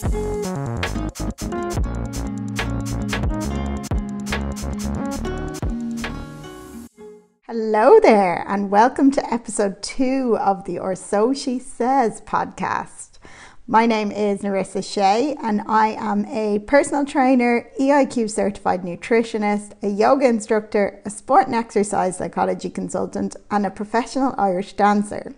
Hello there, and welcome to episode two of the Or So She Says podcast. My name is Narissa Shea, and I am a personal trainer, EIQ certified nutritionist, a yoga instructor, a sport and exercise psychology consultant, and a professional Irish dancer.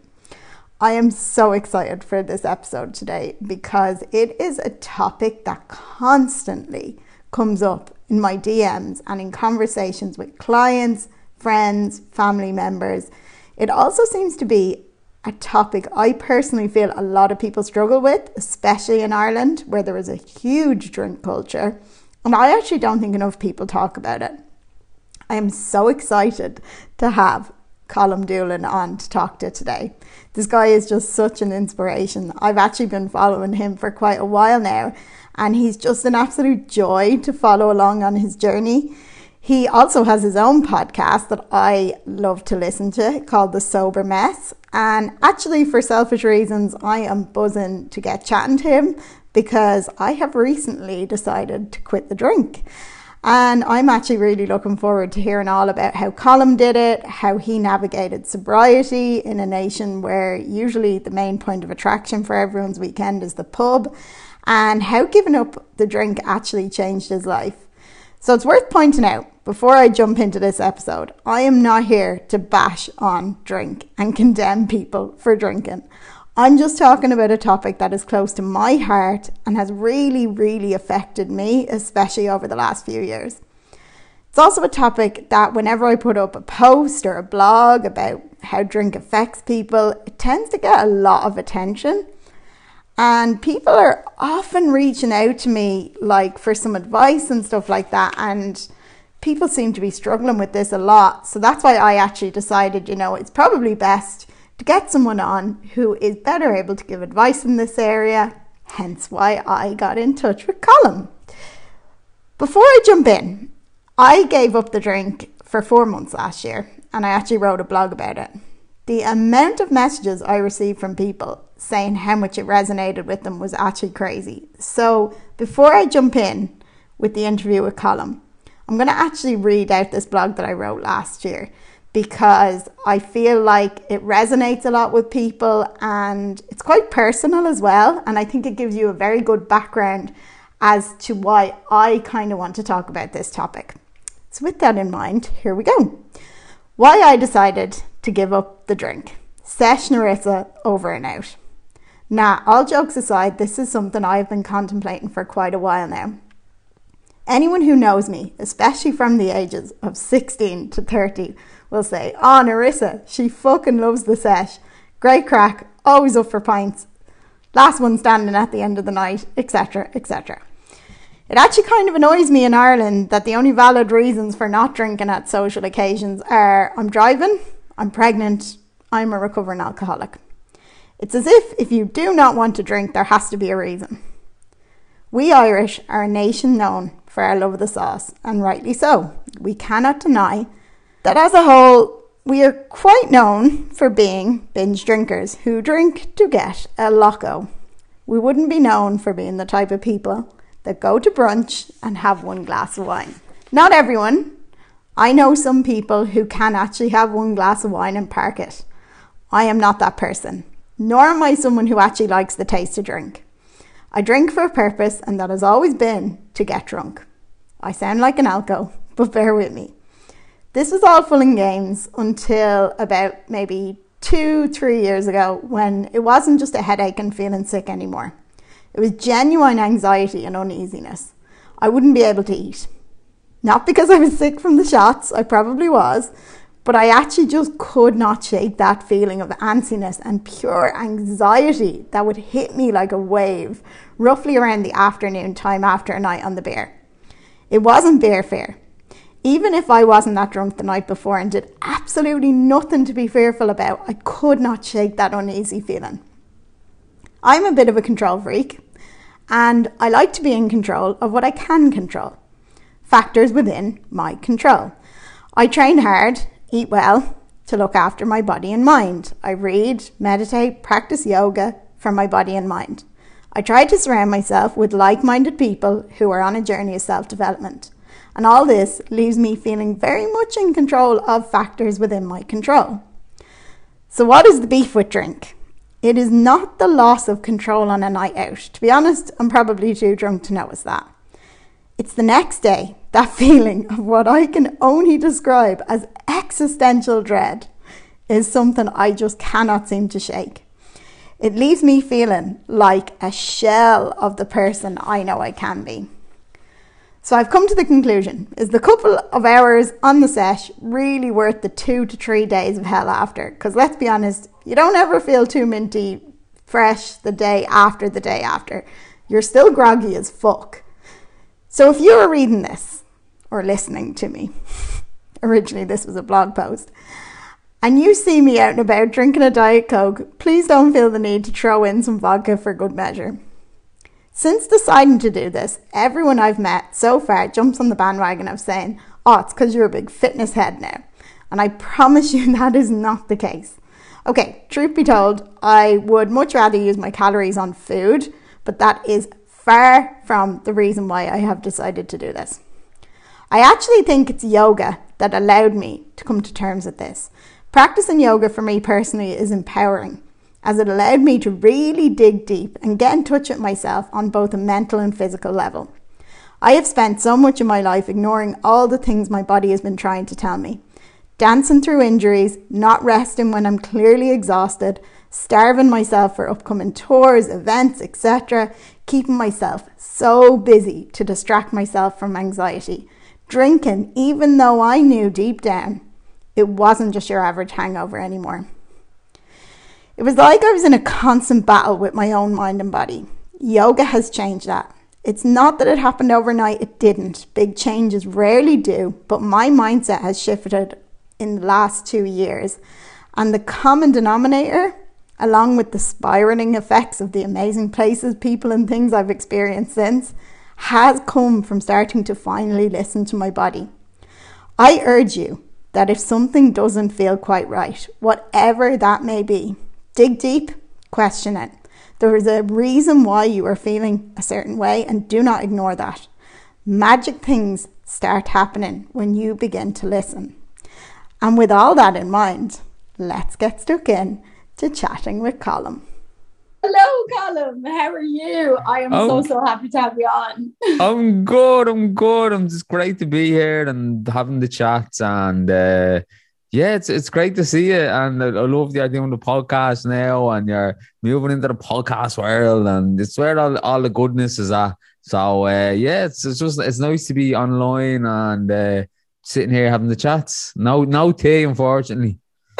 I am so excited for this episode today because it is a topic that constantly comes up in my DMs and in conversations with clients, friends, family members. It also seems to be a topic I personally feel a lot of people struggle with, especially in Ireland, where there is a huge drink culture. And I actually don't think enough people talk about it. I am so excited to have Colm Doolan on to talk to today. This guy is just such an inspiration. I've actually been following him for quite a while now, and he's just an absolute joy to follow along on his journey. He also has his own podcast that I love to listen to called The Sober Mess. And actually, for selfish reasons, I am buzzing to get chatting to him because I have recently decided to quit the drink. And I'm actually really looking forward to hearing all about how Colm did it, how he navigated sobriety in a nation where usually the main point of attraction for everyone's weekend is the pub, and how giving up the drink actually changed his life. So it's worth pointing out before I jump into this episode, I am not here to bash on drink and condemn people for drinking. I'm just talking about a topic that is close to my heart and has really, really affected me, especially over the last few years. It's also a topic that whenever I put up a post or a blog about how drink affects people, it tends to get a lot of attention. And people are often reaching out to me like for some advice and stuff like that. And people seem to be struggling with this a lot. So that's why I actually decided, you know, it's probably best to get someone on who is better able to give advice in this area. Hence why I got in touch with Colm. Before I jump in, I gave up the drink for four months last year and I actually wrote a blog about it. The amount of messages I received from people saying how much it resonated with them was actually crazy. So before I jump in with the interview with Colm, I'm going to actually read out this blog that I wrote last year because I feel like it resonates a lot with people and it's quite personal as well. And I think it gives you a very good background as to why I kind of want to talk about this topic. So, with that in mind, here we go. Why I decided to give up the drink. Sesh Narissa over and out. Now, all jokes aside, this is something I've been contemplating for quite a while now. Anyone who knows me, especially from the ages of 16 to 30, will say, ah, Oh, Narissa, she fucking loves the sesh. Great crack, always up for pints. Last one standing at the end of the night, etc., etc. It actually kind of annoys me in Ireland that the only valid reasons for not drinking at social occasions are I'm driving, I'm pregnant, I'm a recovering alcoholic. It's as if if you do not want to drink, there has to be a reason. We Irish are a nation known for our love of the sauce, and rightly so. We cannot deny that as a whole, we are quite known for being binge drinkers who drink to get a loco. We wouldn't be known for being the type of people that go to brunch and have one glass of wine. Not everyone. I know some people who can actually have one glass of wine and park it. I am not that person nor am I someone who actually likes the taste of drink. I drink for a purpose, and that has always been to get drunk. I sound like an alco, but bear with me. This was all fun and games until about maybe two, three years ago when it wasn't just a headache and feeling sick anymore. It was genuine anxiety and uneasiness. I wouldn't be able to eat. Not because I was sick from the shots, I probably was, but I actually just could not shake that feeling of antsiness and pure anxiety that would hit me like a wave roughly around the afternoon time after a night on the beer. It wasn't beer fair. Even if I wasn't that drunk the night before and did absolutely nothing to be fearful about, I could not shake that uneasy feeling. I'm a bit of a control freak and I like to be in control of what I can control, factors within my control. I train hard eat well to look after my body and mind. I read, meditate, practice yoga for my body and mind. I try to surround myself with like minded people who are on a journey of self development. And all this leaves me feeling very much in control of factors within my control. So, what is the beef with drink? It is not the loss of control on a night out. To be honest, I'm probably too drunk to notice that. It's the next day, that feeling of what I can only describe as existential dread is something I just cannot seem to shake. It leaves me feeling like a shell of the person I know I can be. So I've come to the conclusion is the couple of hours on the sesh really worth the two to three days of hell after? Because let's be honest, you don't ever feel too minty fresh the day after the day after. You're still groggy as fuck. So if you're reading this or listening to me, originally this was a blog post, and you see me out and about drinking a Diet Coke, please don't feel the need to throw in some vodka for good measure. Since deciding to do this, everyone I've met so far jumps on the bandwagon of saying, oh, it's because you're a big fitness head now. And I promise you that is not the case. Okay, truth be told, I would much rather use my calories on food, but that is far from the reason why I have decided to do this. I actually think it's yoga that allowed me to come to terms with this. Practicing yoga for me personally is empowering as it allowed me to really dig deep and get in touch with myself on both a mental and physical level. I have spent so much of my life ignoring all the things my body has been trying to tell me. Dancing through injuries, not resting when I'm clearly exhausted, starving myself for upcoming tours, events, etc., keeping myself so busy to distract myself from anxiety, drinking even though I knew deep down it wasn't just your average hangover anymore. It was like I was in a constant battle with my own mind and body. Yoga has changed that. It's not that it happened overnight, it didn't. Big changes rarely do, but my mindset has shifted in the last two years. And the common denominator, along with the spiraling effects of the amazing places, people, and things I've experienced since, has come from starting to finally listen to my body. I urge you that if something doesn't feel quite right, whatever that may be, Dig deep, question it. There is a reason why you are feeling a certain way, and do not ignore that. Magic things start happening when you begin to listen. And with all that in mind, let's get stuck in to chatting with Colm. Hello, Colm. How are you? I am oh, so so happy to have you on. I'm good. I'm good. I'm just great to be here and having the chats and. Uh, yeah, it's it's great to see you, and I, love that you're doing the podcast now, and you're moving into the podcast world, and it's where all, all the goodness is at. So uh, yeah, it's, it's just it's nice to be online and uh, sitting here having the chats. No, no tea, unfortunately.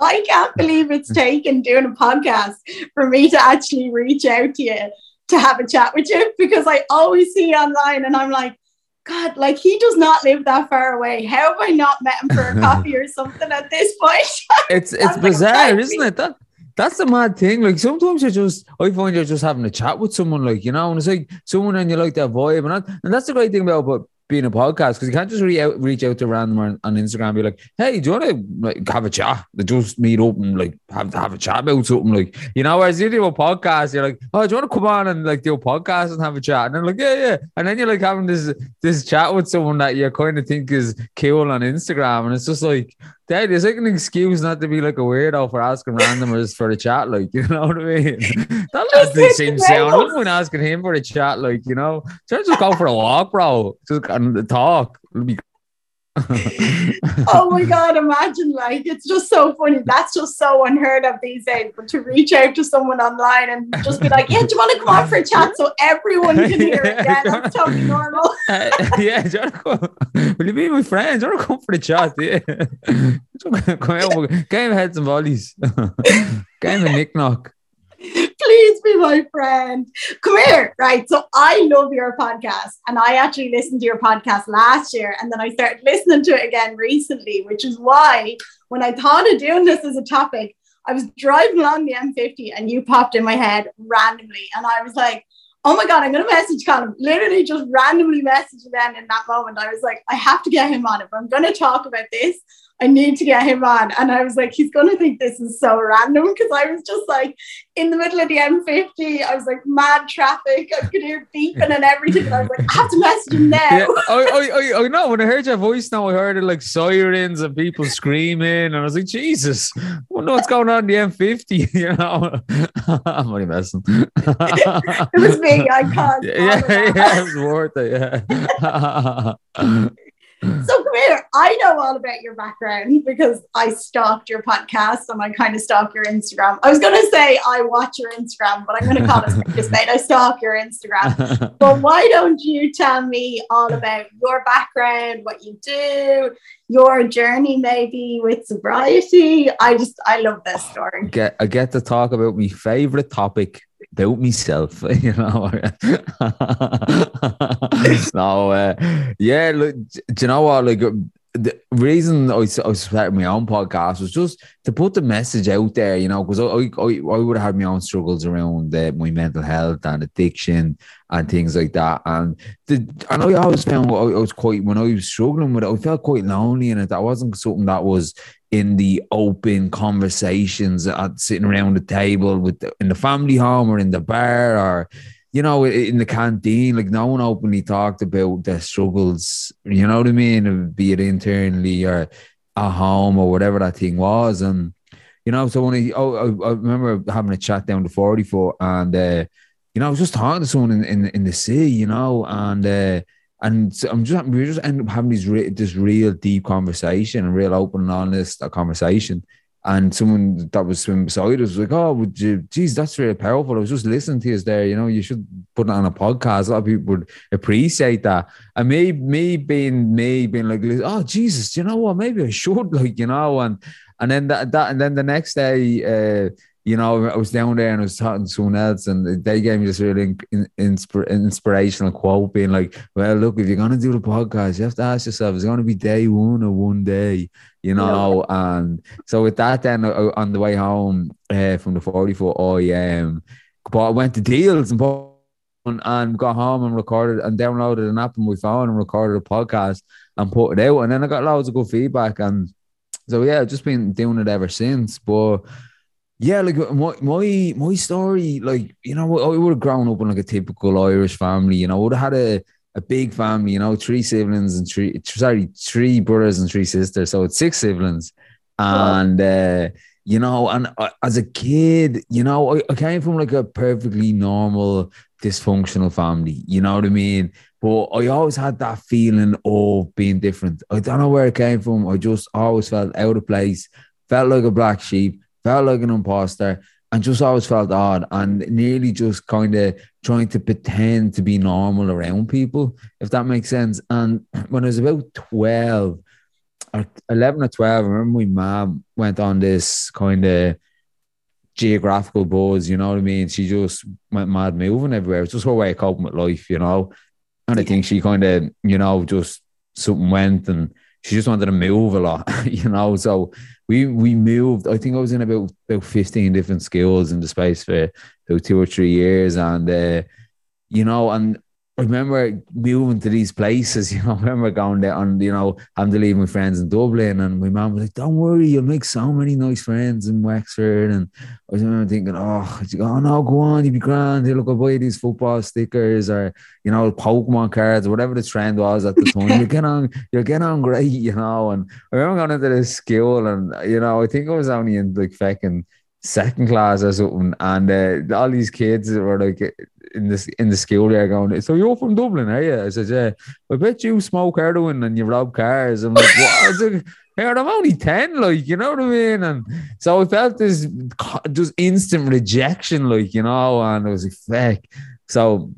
I can't believe it's taken doing a podcast for me to actually reach out to you to have a chat with you because I always see you online and I'm like, God, like he does not live that far away. How have I not met him for a coffee or something at this point? it's it's bizarre, isn't it? That that's the mad thing. Like sometimes you just I find you're just having a chat with someone, like you know, and it's like someone and you like that vibe, and that, and that's the great thing about but being a podcast because you can't just re- reach out to random on, on Instagram be like, hey, do you want to like have a chat? They just meet up and like have have a chat about something like you know. Whereas you do a podcast, you're like, oh, do you want to come on and like do a podcast and have a chat? And they're like, yeah, yeah. And then you're like having this this chat with someone that you kind of think is cool on Instagram, and it's just like Dad, it's like an excuse not to be like a weirdo for asking randomers for a chat, like you know what I mean. that doesn't seem sound. I wouldn't asking him for a chat, like you know. Just go for a walk, bro. Just and talk. It'll be oh my god, imagine like it's just so funny. That's just so unheard of these days. But to reach out to someone online and just be like, Yeah, do you want to come on for a chat so everyone can hear it? Yeah, that's totally normal. uh, yeah, do you want to come? Will you be my friend? Do you want to come for the chat? Yeah. come out, game heads and volleys. game of nick knock please be my friend. Come here. Right. So I love your podcast. And I actually listened to your podcast last year. And then I started listening to it again recently, which is why when I thought of doing this as a topic, I was driving along the M50 and you popped in my head randomly. And I was like, oh my God, I'm going to message Colm. Literally just randomly messaged them in that moment. I was like, I have to get him on it, but I'm going to talk about this. I need to get him on. And I was like, he's going to think this is so random because I was just like in the middle of the M50. I was like, mad traffic. I could hear beeping and everything. And I was like, I have to message him now. Yeah, I, I, I, know. When I heard your voice now, I heard it like sirens and people screaming. And I was like, Jesus, I wonder what's going on in the M50. You know, I'm only messing. it was me. I can't. Yeah, yeah, it was worth it. Yeah. So I know all about your background because I stalked your podcast and I kind of stalk your Instagram. I was going to say I watch your Instagram, but I'm going to call it spade. I stalk your Instagram. but why don't you tell me all about your background, what you do, your journey maybe with sobriety? I just I love this story. I get I get to talk about my favorite topic about myself, you know. no, uh, yeah, look, do you know what? Like, the reason I, I started my own podcast was just to put the message out there, you know, because I, I, I would have had my own struggles around uh, my mental health and addiction and things like that. And the, and I always found I, I was quite, when I was struggling with it, I felt quite lonely and. That wasn't something that was in the open conversations at sitting around the table with the, in the family home or in the bar or you know in the canteen like no one openly talked about their struggles you know what i mean? Be it internally or at home or whatever that thing was. And you know so when I, oh, I, I remember having a chat down to Forty Foot and uh, you know I was just talking to someone in, in, in the sea you know and uh, and I'm just we just end up having these re- this real deep conversation and real open and honest conversation. And someone that was swimming beside us was like, "Oh, would you? Geez, that's really powerful." I was just listening to you there. You know, you should put it on a podcast. A lot of people would appreciate that. And me, me being me, being like, "Oh, Jesus, you know what? Maybe I should." Like, you know, and and then that, that and then the next day, uh, you know, I was down there and I was talking to someone else, and they gave me this really in, inspir, inspirational quote, being like, "Well, look, if you're gonna do the podcast, you have to ask yourself, is it gonna be day one or one day?" You know, yeah. and so with that, then uh, on the way home uh, from the Forty Foot OEM, but I went to deals and and got home and recorded and downloaded an app on my phone and recorded a podcast and put it out, and then I got loads of good feedback and. So yeah, I've just been doing it ever since. But yeah, like my my my story, like you know, I would have grown up in like a typical Irish family. You know, I would have had a, a big family. You know, three siblings and three sorry, three brothers and three sisters. So it's six siblings, and uh, you know, and uh, as a kid, you know, I, I came from like a perfectly normal dysfunctional family. You know what I mean? But I always had that feeling of being different. I don't know where it came from. I just always felt out of place, felt like a black sheep felt like an imposter and just always felt odd and nearly just kind of trying to pretend to be normal around people, if that makes sense. And when I was about 12 or 11 or 12, I remember my mom went on this kind of geographical buzz, you know what I mean? She just went mad moving everywhere. It's just her way of coping with life, you know? And I think she kind of, you know, just something went and she just wanted to move a lot, you know? So we we moved. I think I was in about about fifteen different schools in the space for about two or three years, and uh, you know, and I remember moving to these places, you know, I remember going there and, you know, having to leave my friends in Dublin. And my mom was like, don't worry, you'll make so many nice friends in Wexford. And I was remember thinking, oh, oh no, go on, you'll be grand. Hey, look, I'll buy these football stickers or, you know, Pokemon cards, or whatever the trend was at the time. you'll get on, you'll get on great, you know. And I remember going into this school and, you know, I think I was only in like fucking second class or something. And uh, all these kids were like, in the in the school there going, so you're from Dublin, are you? I said, yeah. I bet you smoke heroin and you rob cars. I'm like, what? I'm only 10, like, you know what I mean? And so I felt this just instant rejection, like, you know, and it was like, fuck. So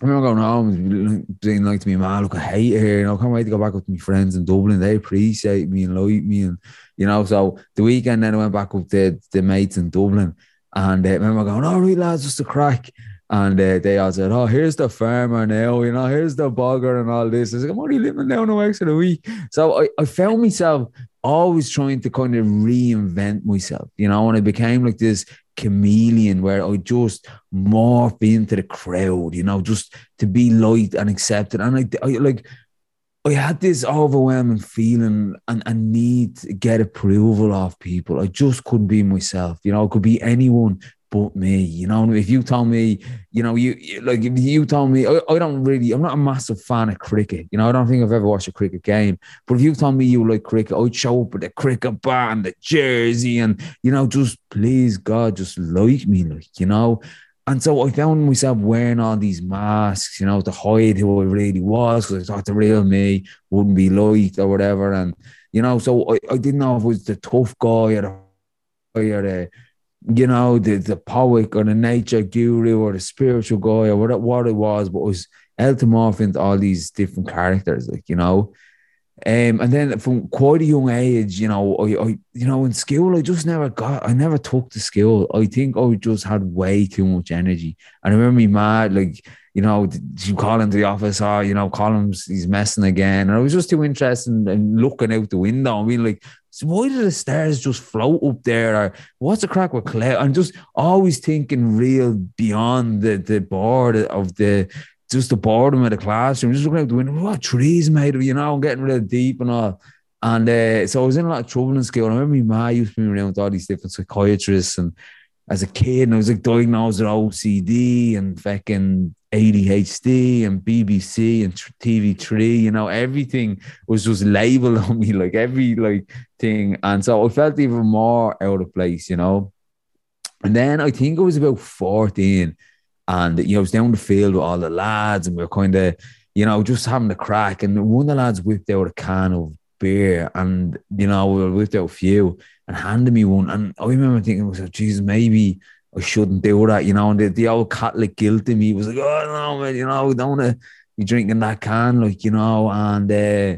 I remember going home being like to me, man, look, I hate it here. You know, I can't wait to go back with my friends in Dublin. They appreciate me and like me. And, you know, so the weekend then I went back with the, the mates in Dublin. And uh, I remember going, oh, right, lads, just a crack. And uh, they all said, Oh, here's the farmer now, you know, here's the bugger and all this. I said, I'm only living down a Wexford a week. So I, I found myself always trying to kind of reinvent myself, you know, and I became like this chameleon where I just morph into the crowd, you know, just to be liked and accepted. And I, I like, I had this overwhelming feeling and, and need to get approval of people. I just couldn't be myself. You know, I could be anyone but me. You know, if you told me, you know, you like if you told me, I, I, don't really, I'm not a massive fan of cricket. You know, I don't think I've ever watched a cricket game. But if you told me you like cricket, I'd show up with the cricket bat and the jersey, and you know, just please God, just like me, like you know. And so I found myself wearing all these masks, you know, to hide who I really was, because I thought the real me wouldn't be liked or whatever. And you know, so I, I didn't know if it was the tough guy or the, or the you know, the the poet or the nature guru or the spiritual guy or what, what it was, but it was to into all these different characters, like, you know. Um, and then from quite a young age, you know, I, I, you know, in school, I just never got, I never took to school. I think I just had way too much energy. And I remember me mad, like, you know, she call into the office, oh, you know, Colm's, he's messing again. And I was just too interested in, in looking out the window. I mean, like, why do the stars just float up there? Or what's the crack with cloud? I'm just always thinking real beyond the, the board of the just the boredom of the classroom, just looking out the window, what trees made of, you know, I'm getting real deep and all. And uh, so I was in a lot of trouble in school. I remember my ma used to be around with all these different psychiatrists and as a kid, and I was like diagnosed with OCD and fucking ADHD and BBC and TV3, you know, everything was just labeled on me, like every like thing. And so I felt even more out of place, you know. And then I think I was about 14 and you know, I was down the field with all the lads and we were kind of, you know, just having a crack. And one of the lads whipped out a can of beer and, you know, we whipped out a few and handed me one. And I remember thinking, oh, Jesus, maybe I shouldn't do that, you know. And the, the old Catholic guilt in me was like, oh no, man, you know, don't want to be drinking that can, like, you know, and uh,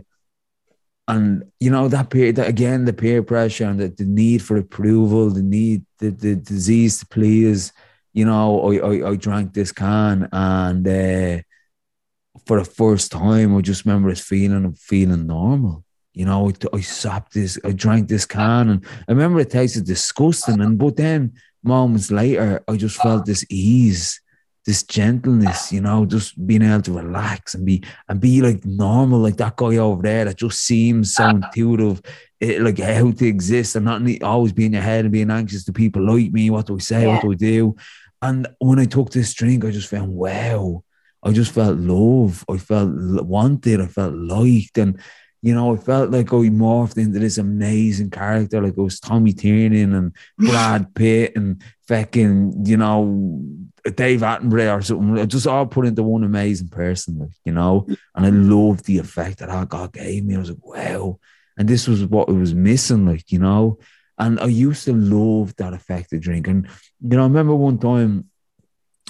and you know that period that again the peer pressure and the, the need for approval, the need the, the disease to please, you know, I, I, I drank this can and uh, for the first time I just remember this feeling feeling normal. You know, I, I sapped this, I drank this can and I remember it tasted disgusting. And but then moments later, I just felt this ease, this gentleness, you know, just being able to relax and be and be like normal, like that guy over there that just seems so ah. intuitive, it, like how to exist and not always being your head and being anxious to people like me. What do we say? Yeah. What do we do? And when I took this drink, I just found wow. I just felt love. I felt wanted. I felt liked, and you know, it felt like I morphed into this amazing character. Like it was Tommy Tiernan and Brad Pitt and fucking, you know, Dave Attenborough or something. Just all put into one amazing person, like, you know. And I loved the effect that that God gave me. I was like, wow. And this was what I was missing, like, you know. And I used to love that effect of drink. And, you know, I remember one time,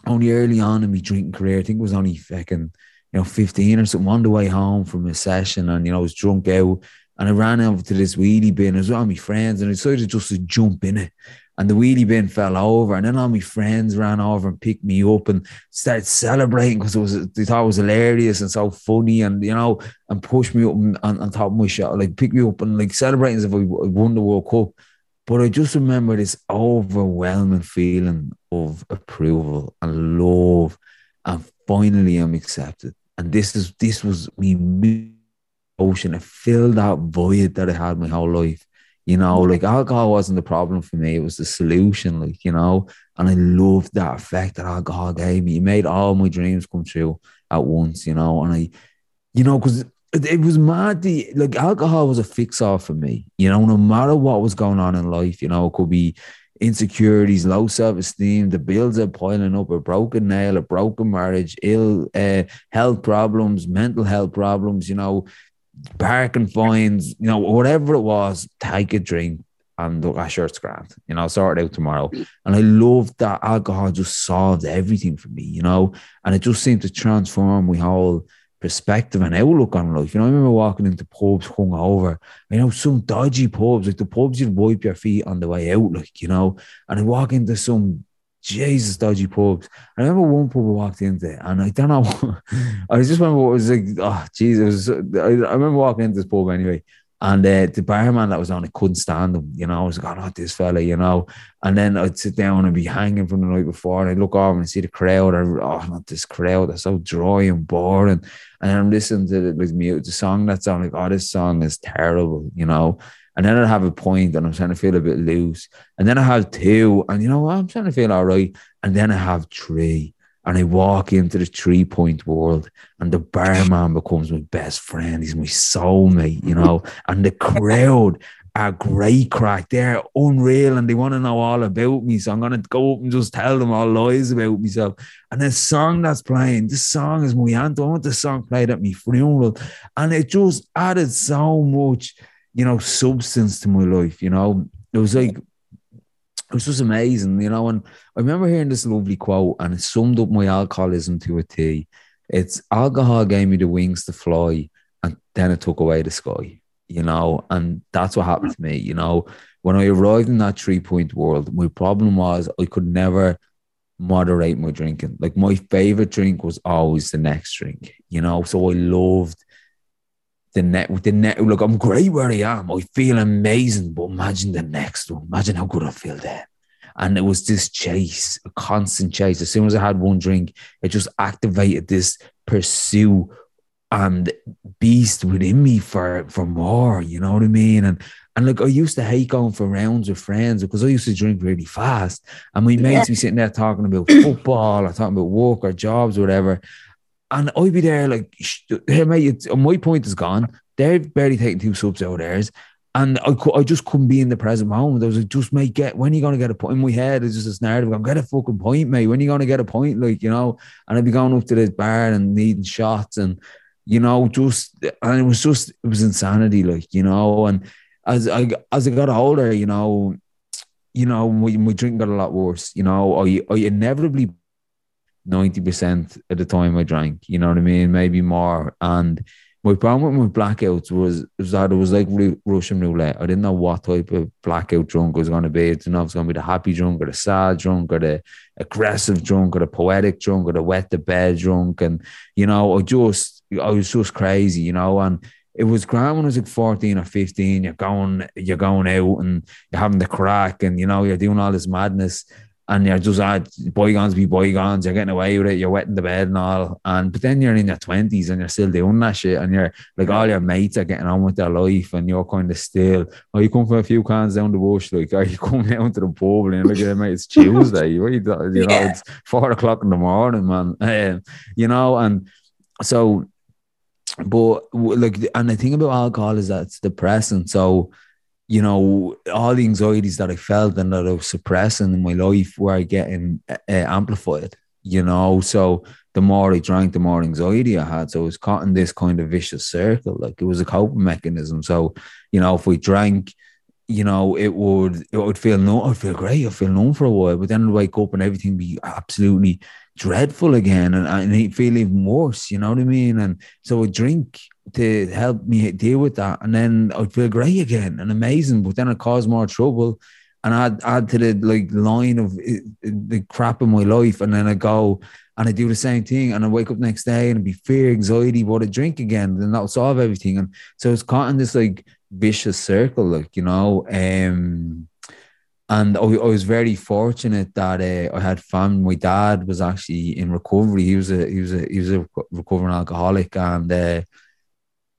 only early on in my drinking career, I think it was only fucking you know, 15 or something on the way home from a session and, you know, I was drunk out and I ran over to this wheelie bin. I was all my friends and I decided just to jump in it. And the wheelie bin fell over, and then all my friends ran over and picked me up and started celebrating because it was they thought it was hilarious and so funny, and you know, and pushed me up on, on top of my shot, like pick me up and like celebrating as if I won the World Cup. But I just remember this overwhelming feeling of approval and love, and finally I'm accepted and this is this was me ocean. It filled that void that I had my whole life. You know, like alcohol wasn't the problem for me; it was the solution. Like you know, and I loved that effect that alcohol gave me. It made all my dreams come true at once. You know, and I, you know, because it, was mad. The, like alcohol was a fix off for me. You know, no matter what was going on in life, you know, it could be insecurities, low self esteem, the bills are piling up, a broken nail, a broken marriage, ill uh, health problems, mental health problems, you know, parking fines, you know, whatever it was, take a drink and look, I sure it's grand, you know, sort it out tomorrow. And I loved that alcohol just solved everything for me, you know, and it just seemed to transform my whole perspective and outlook on life. You know, I remember walking into pubs hung over, you know, some dodgy pubs, like the pubs you'd wipe your feet on the way out, like, you know, and I walk into some Jesus dodgy pubs. I remember one pub I walked into, and I don't know, I just remember what was like, oh, Jesus. I, I remember walking into this pub anyway, And uh, the barman that was on it couldn't stand him, you know. I was like, oh, not this fella, you know. And then I'd sit down and be hanging from the night before, and I'd look over and see the crowd. And, oh, not this crowd. They're so dry and boring. And I'm listening to the, like, mute, the song that's on, like, oh, this song is terrible, you know. And then I'd have a point and I'm trying to feel a bit loose. And then I have two, and you know? I'm trying to feel all right. And then I have three and I walk into the three point world, and the barman becomes my best friend. He's my soulmate, you know. and the crowd are great crack. They're unreal and they want to know all about me. So I'm gonna go up and just tell them all lies about myself. And the song that's playing, this song is my anthem. I want the song played at my funeral. And it just added so much, you know, substance to my life, you know. It was like it was just amazing, you know. And I remember hearing this lovely quote, and it summed up my alcoholism to a T. It's alcohol gave me the wings to fly, and then it took away the sky, you know. And that's what happened to me, you know. When I arrived in that three point world, my problem was I could never moderate my drinking. Like my favorite drink was always the next drink, you know. So I loved the net with the net look i'm great where i am i feel amazing but imagine the next one imagine how good i feel there and it was this chase a constant chase as soon as i had one drink it just activated this pursue and beast within me for for more you know what i mean and and like I used to hate going for rounds with friends because I used to drink really fast. And we mates yeah. be sitting there talking about football or talking about work or jobs or whatever. And I'd be there like, hey, mate, my point is gone. They're barely taking two subs out of theirs. And I, I just couldn't be in the present moment. I was like, just mate, get when are you gonna get a point in my head? It's just this narrative. I'm get a fucking point, mate. When are you gonna get a point? Like, you know, and I'd be going up to this bar and needing shots and you know, just and it was just it was insanity, like, you know, and as I as I got older, you know, you know, my, my drink got a lot worse. You know, I I inevitably 90% of the time I drank, you know what I mean? Maybe more. And my problem with my blackouts was, was that it was like Russian roulette. I didn't know what type of blackout drunk was going to be. I didn't know if it was going to be the happy drunk or the sad drunk or the aggressive drunk or the poetic drunk or the wet the bed drunk. And, you know, I just, I was just crazy, you know, and it was grand when I was like 14 or 15. You're going, you're going out and you're having the crack and, you know, you're doing all this madness and you're just at bygones be bygones, you're getting away with it, you're wetting the bed and all. And but then you're in your twenties and you're still doing that shit, and you're like all your mates are getting on with their life, and you're kind of still. Oh, you come from a few cans down the bush, like are you come down to the pub and look at mate, it's Tuesday, What you, you know, it's four o'clock in the morning, man. Um, you know, and so, but like, and the thing about alcohol is that it's depressing, so you know, all the anxieties that I felt and that I was suppressing in my life were getting uh, amplified, you know. So the more I drank, the more anxiety I had. So I was caught in this kind of vicious circle. Like it was a coping mechanism. So, you know, if we drank, you know, it would it would feel no, I'd feel great, I'd feel numb for a while, but then I'd wake up and everything be absolutely dreadful again and, and feel even worse, you know what I mean? And so I drink to help me deal with that. And then I'd feel great again and amazing, but then it caused more trouble. And I'd add to the like line of the crap in my life. And then I go and I do the same thing. And I wake up next day and be fear, anxiety, but I drink again. Then that'll solve everything. And so it's caught in this like vicious circle, like, you know. Um and I, I, was very fortunate that uh, I had family. My dad was actually in recovery. He was a he was a he was a recovering alcoholic, and uh,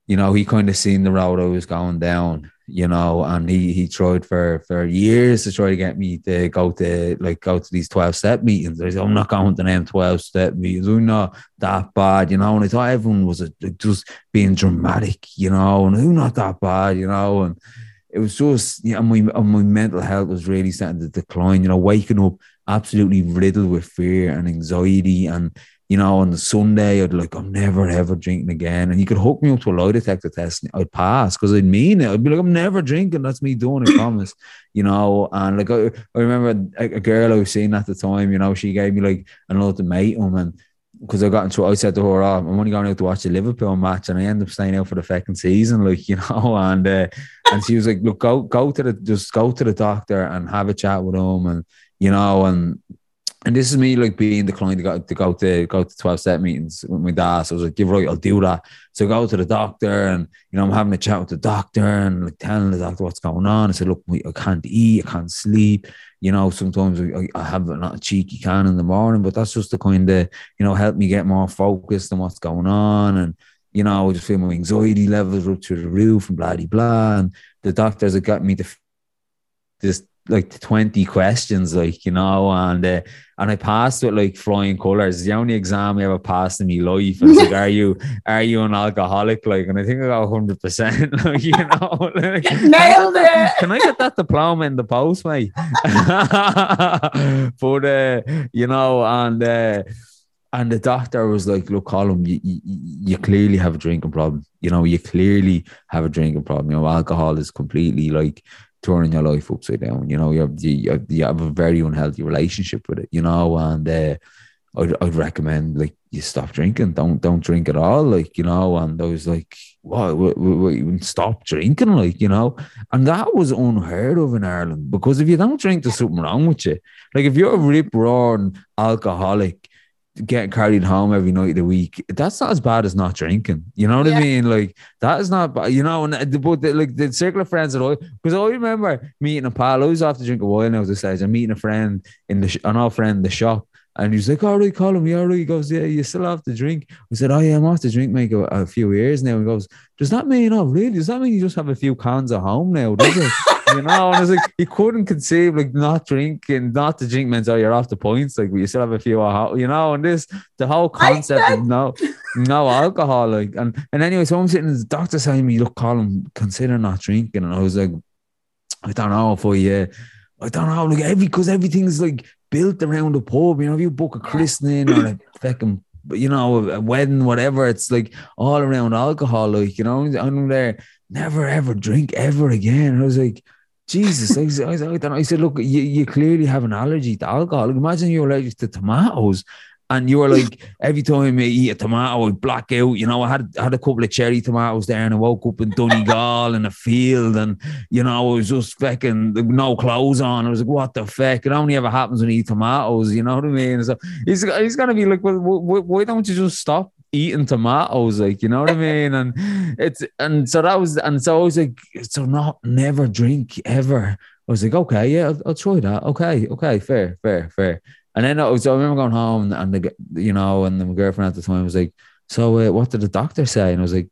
you know, he kind of seen the road I was going down, you know, and he he tried for for years to try to get me to go to like go to these 12 step meetings. I said, I'm not going to them 12 step meetings. I'm not that bad, you know. And I thought everyone was just being dramatic, you know, and I'm not that bad, you know. And it was just, you know, my, my mental health was really starting to decline, you know, waking up absolutely riddled with fear and anxiety and you know, on the Sunday, I'd like, I'm never ever drinking again. And you could hook me up to a lie detector test, and I'd pass because I'd mean it. I'd be like, I'm never drinking. That's me doing it, promise. You know, and like I, I remember a, a, girl I was seeing at the time, you know, she gave me like an ultimatum and because I got into I said to her, oh, I'm only going out to watch the Liverpool match, and I end up staying out for the second season, like you know. And uh, and she was like, look, go go to the just go to the doctor and have a chat with him, and you know, and and this is me like being declined to go to go to go to 12 step meetings with my dad. So I was like, give right, I'll do that. So I go to the doctor and you know, I'm having a chat with the doctor and like telling the doctor what's going on. I said, look, I can't eat, I can't sleep. You know, sometimes I, have a cheeky can in the morning, but that's just to kind of, you know, help me get more focused on what's going on. And, you know, I just feel my anxiety levels up to the roof and blah, blah, blah. And the doctors have got me to this like 20 questions, like, you know, and uh, and I passed with like flying colors. The only exam I ever passed in my life. And it's like, are you are you an alcoholic? Like, and I think I got 100 percent like, you know, like, nailed it. Can I get that diploma in the post, mate? but uh, you know, and uh and the doctor was like, look, Colm, you, you, you clearly have a drinking problem. You know, you clearly have a drinking problem. You know, alcohol is completely like turning your life upside down. You know, you have, you, you have a very unhealthy relationship with it, you know, and uh, I'd, I'd recommend like you stop drinking, don't don't drink at all, like, you know, and I was like, what, what, what, stop drinking, like, you know, and that was unheard of in Ireland because if you don't drink, there's something wrong with you. Like, if you're a rip roaring alcoholic, getting carried home every night of the week, that's not as bad as not drinking. You know what yeah. I mean? Like that is not bad. You know, and the, but the, like the circle of friends that I because I remember meeting a pal. I was off to drink a while now. This stage, I'm meeting a friend in the an old friend in the shop. And he's like, all right, Colm. Yeah, all right. He goes, yeah, you still have to drink. I said, oh, yeah, I'm off to drink, make a, a few years now. He goes, does that mean, oh, really? Does that mean you just have a few cans at home now, does it? you know, and I was like, he couldn't conceive like not drinking, not to drink means oh you're off the points, like you still have a few, you know, and this the whole concept of no, no alcohol, like and and anyway, so I'm sitting, the doctor saying me, look, Colm, consider not drinking, and I was like, I don't know if I, uh, I don't know, like every because everything's like built around a pub, you know, if you book a christening or a fucking you know, a wedding, whatever, it's like all around alcohol, like, you know, I'm there, never ever drink ever again. I was like, Jesus, I, I, I, said, look, you, you clearly have an allergy to alcohol. Imagine you're allergic to tomatoes. And you were like, every time I eat a tomato, I black out. You know, I had had a couple of cherry tomatoes there, and I woke up in Donegal in a field, and you know, I was just fucking no clothes on. I was like, what the fuck? It only ever happens when you eat tomatoes. You know what I mean? So he's he's gonna be like, well, why don't you just stop eating tomatoes, like you know what I mean? And it's and so that was and so I was like, so not never drink ever. I was like, okay, yeah, I'll, I'll try that. Okay, okay, fair, fair, fair. And then I was, I remember going home and the you know, and my girlfriend at the time was like, so uh, what did the doctor say? And I was like.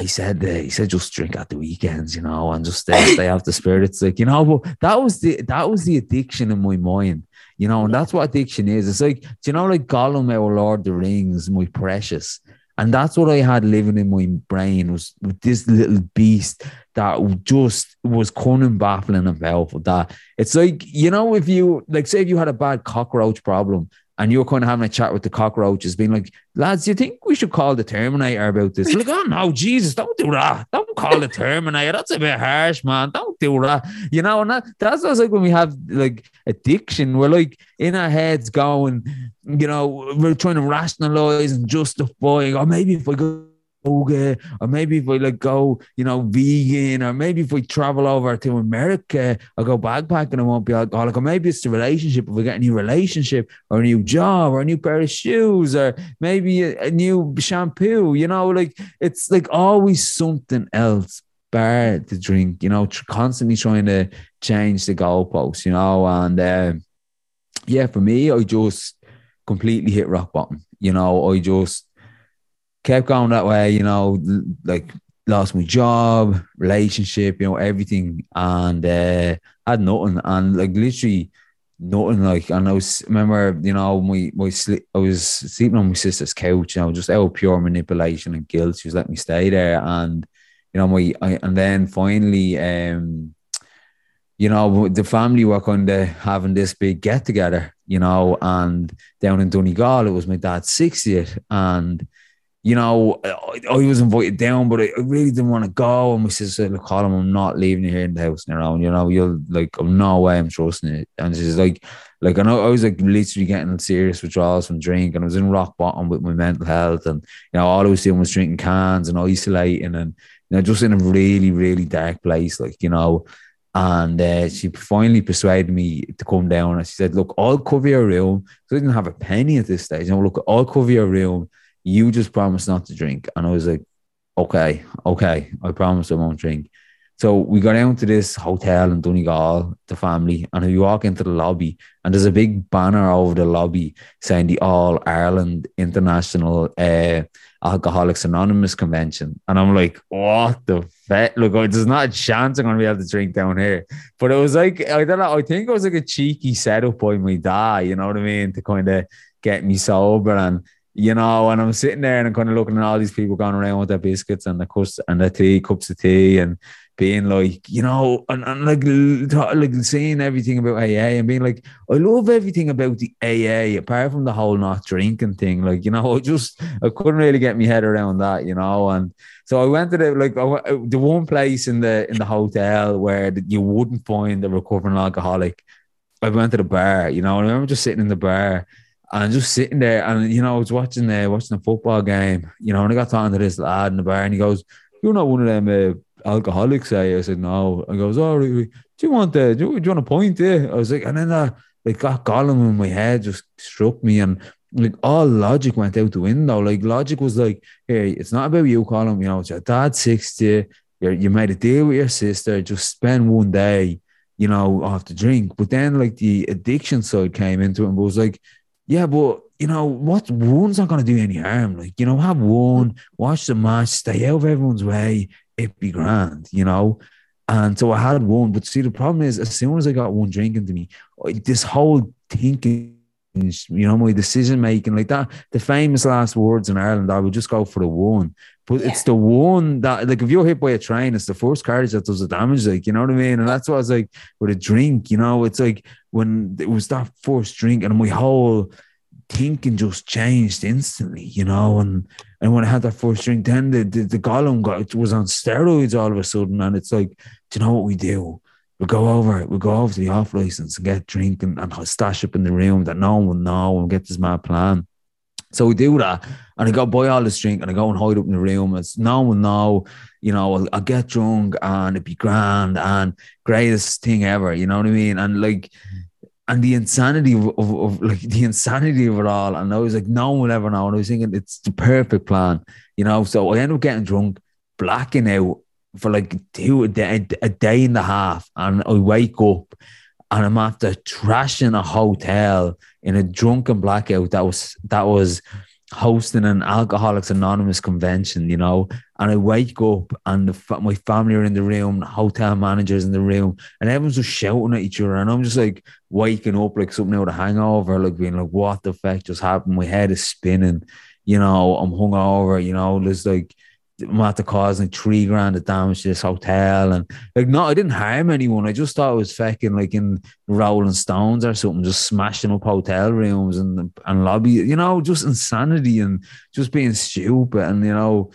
He said, uh, he said, just drink at the weekends, you know, and just stay, stay off the spirits, like you know. But that was the that was the addiction in my mind you know, and that's what addiction is. It's like, do you know, like Gollum out Lord of the Rings, my precious. And that's what I had living in my brain was this little beast that just was cunning, baffling, and powerful. That it's like, you know, if you like say if you had a bad cockroach problem and you're kind of having a chat with the cockroaches, being like, lads, do you think we should call the Terminator about this? like, oh no, Jesus, don't do that. Don't call the Terminator. That's a bit harsh, man. Don't do that. You know, and that, that's what's like when we have like addiction, we're like in our heads going, you know, we're trying to rationalize and justify, or maybe if I go yoga, or maybe if I like go, you know, vegan, or maybe if we travel over to America, I go backpacking, I won't be alcoholic, or maybe it's the relationship. If we get a new relationship, or a new job, or a new pair of shoes, or maybe a, a new shampoo, you know, like it's like always something else bar to drink, you know, tr- constantly trying to change the goalposts, you know, and uh, yeah, for me, I just completely hit rock bottom. You know, I just kept going that way, you know, like lost my job, relationship, you know, everything, and uh, had nothing, and like literally nothing. Like, and I was remember, you know, my my sleep, I was sleeping on my sister's couch, you know, just out of pure manipulation and guilt. She was letting me stay there, and you know, my I, and then finally, um, you know, the family were kind of having this big get together, you know, and down in Donegal, it was my dad's 60th, and you know, I, was invited down, but I really didn't want to go. And my sister said, Look, Colm, I'm not leaving you here in the house now. You know, you're like, I'm no way I'm trusting it. And she's like, like I know I was like literally getting serious withdrawals from drink, and I was in rock bottom with my mental health, and you know, all I was doing was drinking cans and isolating, and you know, just in a really, really dark place. Like, you know, And uh, she finally persuaded me to come down. And she said, Look, I'll cover your room. So I didn't have a penny at this stage. You know, look, I'll cover your room. You just promise not to drink. And I was like, Okay, okay, I promise I won't drink. So we got down to this hotel in Donegal, the family, and we walk into the lobby, and there's a big banner over the lobby saying the All Ireland International uh, Alcoholics Anonymous Convention. And I'm like, what the fuck? Look, there's not a chance I'm going to be able to drink down here. But it was like, I don't know, I think it was like a cheeky setup by my dad, you know what I mean? To kind of get me sober. And, you know, and I'm sitting there and I'm kind of looking at all these people going around with their biscuits and the cups and the tea, cups of tea and being like, you know, and, and like, like saying everything about AA and being like, I love everything about the AA, apart from the whole not drinking thing. Like, you know, I just, I couldn't really get my head around that, you know. And so I went to the, like, uh, the one place in the, in the hotel where you wouldn't find a recovering alcoholic. I went to the bar, you know, I remember just sitting in the bar and just sitting there and, you know, I was watching the, watching the football game, you know, and I got talking to this lad in the bar and he goes, you're not one of them, uh, alcoholics say? I said, no. I goes, oh, really? do you want the, do you, do you want a point there? I was like, and then uh, like got Gollum in my head just struck me and like all logic went out the window. Like logic was like, hey, it's not about you, Colm. You know, it's your dad's 60. you you made a deal with your sister. Just spend one day, you know, off the drink. But then like the addiction side came into it and was like, yeah, but you know what? One's not going to do any harm. Like you know, have one, watch the match, stay out of everyone's way it'd be grand, you know. And so I had one, but see, the problem is, as soon as I got one drinking to me, this whole thinking, you know, my decision making, like that, the famous last words in Ireland, I would just go for the one. But yeah. it's the one that, like, if you're hit by a train, it's the first carriage that does the damage, like, you know what I mean? And that's what I was like with a drink, you know, it's like when it was that first drink, and my whole thinking just changed instantly, you know. And and when I had that first drink, then the the, the Gollum got it was on steroids all of a sudden, and it's like, do you know what we do? We go over, we go over to the off license and get drinking and, and stash up in the room that no one will know and get this mad plan. So we do that, and I go buy all this drink, and I go and hide up in the room. It's no one know, you know. I'll, I'll, get drunk, and it'd be grand and greatest thing ever. You know what I mean? And like, and the insanity of, of, of, like the insanity of it all. And I was like, no one will ever know. And I was thinking it's the perfect plan, you know. So I end up getting drunk, blacking out for like two a day, a day and a half, and I wake up and I'm after trashing a hotel in a drunken blackout that was that was hosting an Alcoholics Anonymous convention, you know, and I wake up and the, my family are in the room, hotel managers in the room, and everyone's just shouting at each other, and I'm just like waking up like something out of hangover, like being like, "What the fuck just happened?" My head is spinning, you know. I'm hungover, you know. There's like I'm after causing three grand of damage to this hotel. And like, no, I didn't harm anyone. I just thought it was fucking like in Rolling Stones or something, just smashing up hotel rooms and, and lobby, you know, just insanity and just being stupid. And, you know,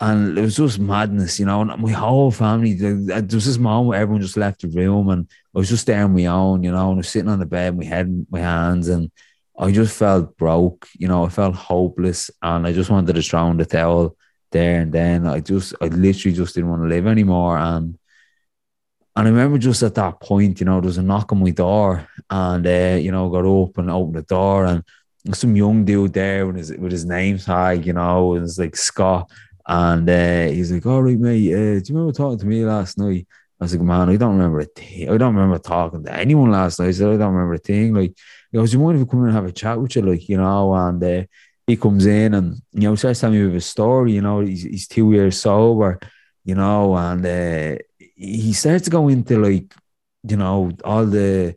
and it was just madness, you know. And my whole family, uh, there was this moment where everyone just left the room and I was just there on my own, you know, and I was sitting on the bed, my head my hands, and I just felt broke, you know, I felt hopeless and I just wanted to throw in the towel there and then. I just, I literally just didn't want to live anymore. And and I remember just at that point, you know, there was a knock on my door, and uh, you know, got up and opened the door, and some young dude there with his with his name tag, you know, and it's like Scott, and uh, he's like, "All right, mate, uh, do you remember talking to me last night?" I was like, "Man, I don't remember a thing. I don't remember talking to anyone last night." I said, "I don't remember a thing." Like, he goes, "You mind if we come in and have a chat with you?" Like, you know, and uh, he comes in and you know starts telling me his story. You know, he's he's two years sober. You know, and uh, he starts to go into like you know all the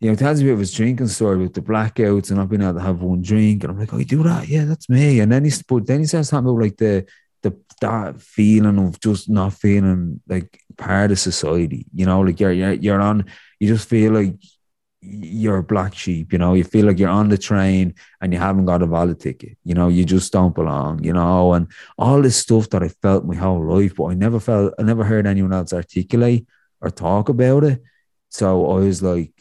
you know tells me about his drinking story with the blackouts and not being able to have one drink. And I'm like, oh, you do that? Yeah, that's me. And then he's but then he starts talking about like the the that feeling of just not feeling like part of society. You know, like you're you're, you're on. You just feel like you're a black sheep, you know, you feel like you're on the train and you haven't got a valid ticket, you know, you just don't belong, you know, and all this stuff that I felt my whole life, but I never felt, I never heard anyone else articulate or talk about it. So I was like,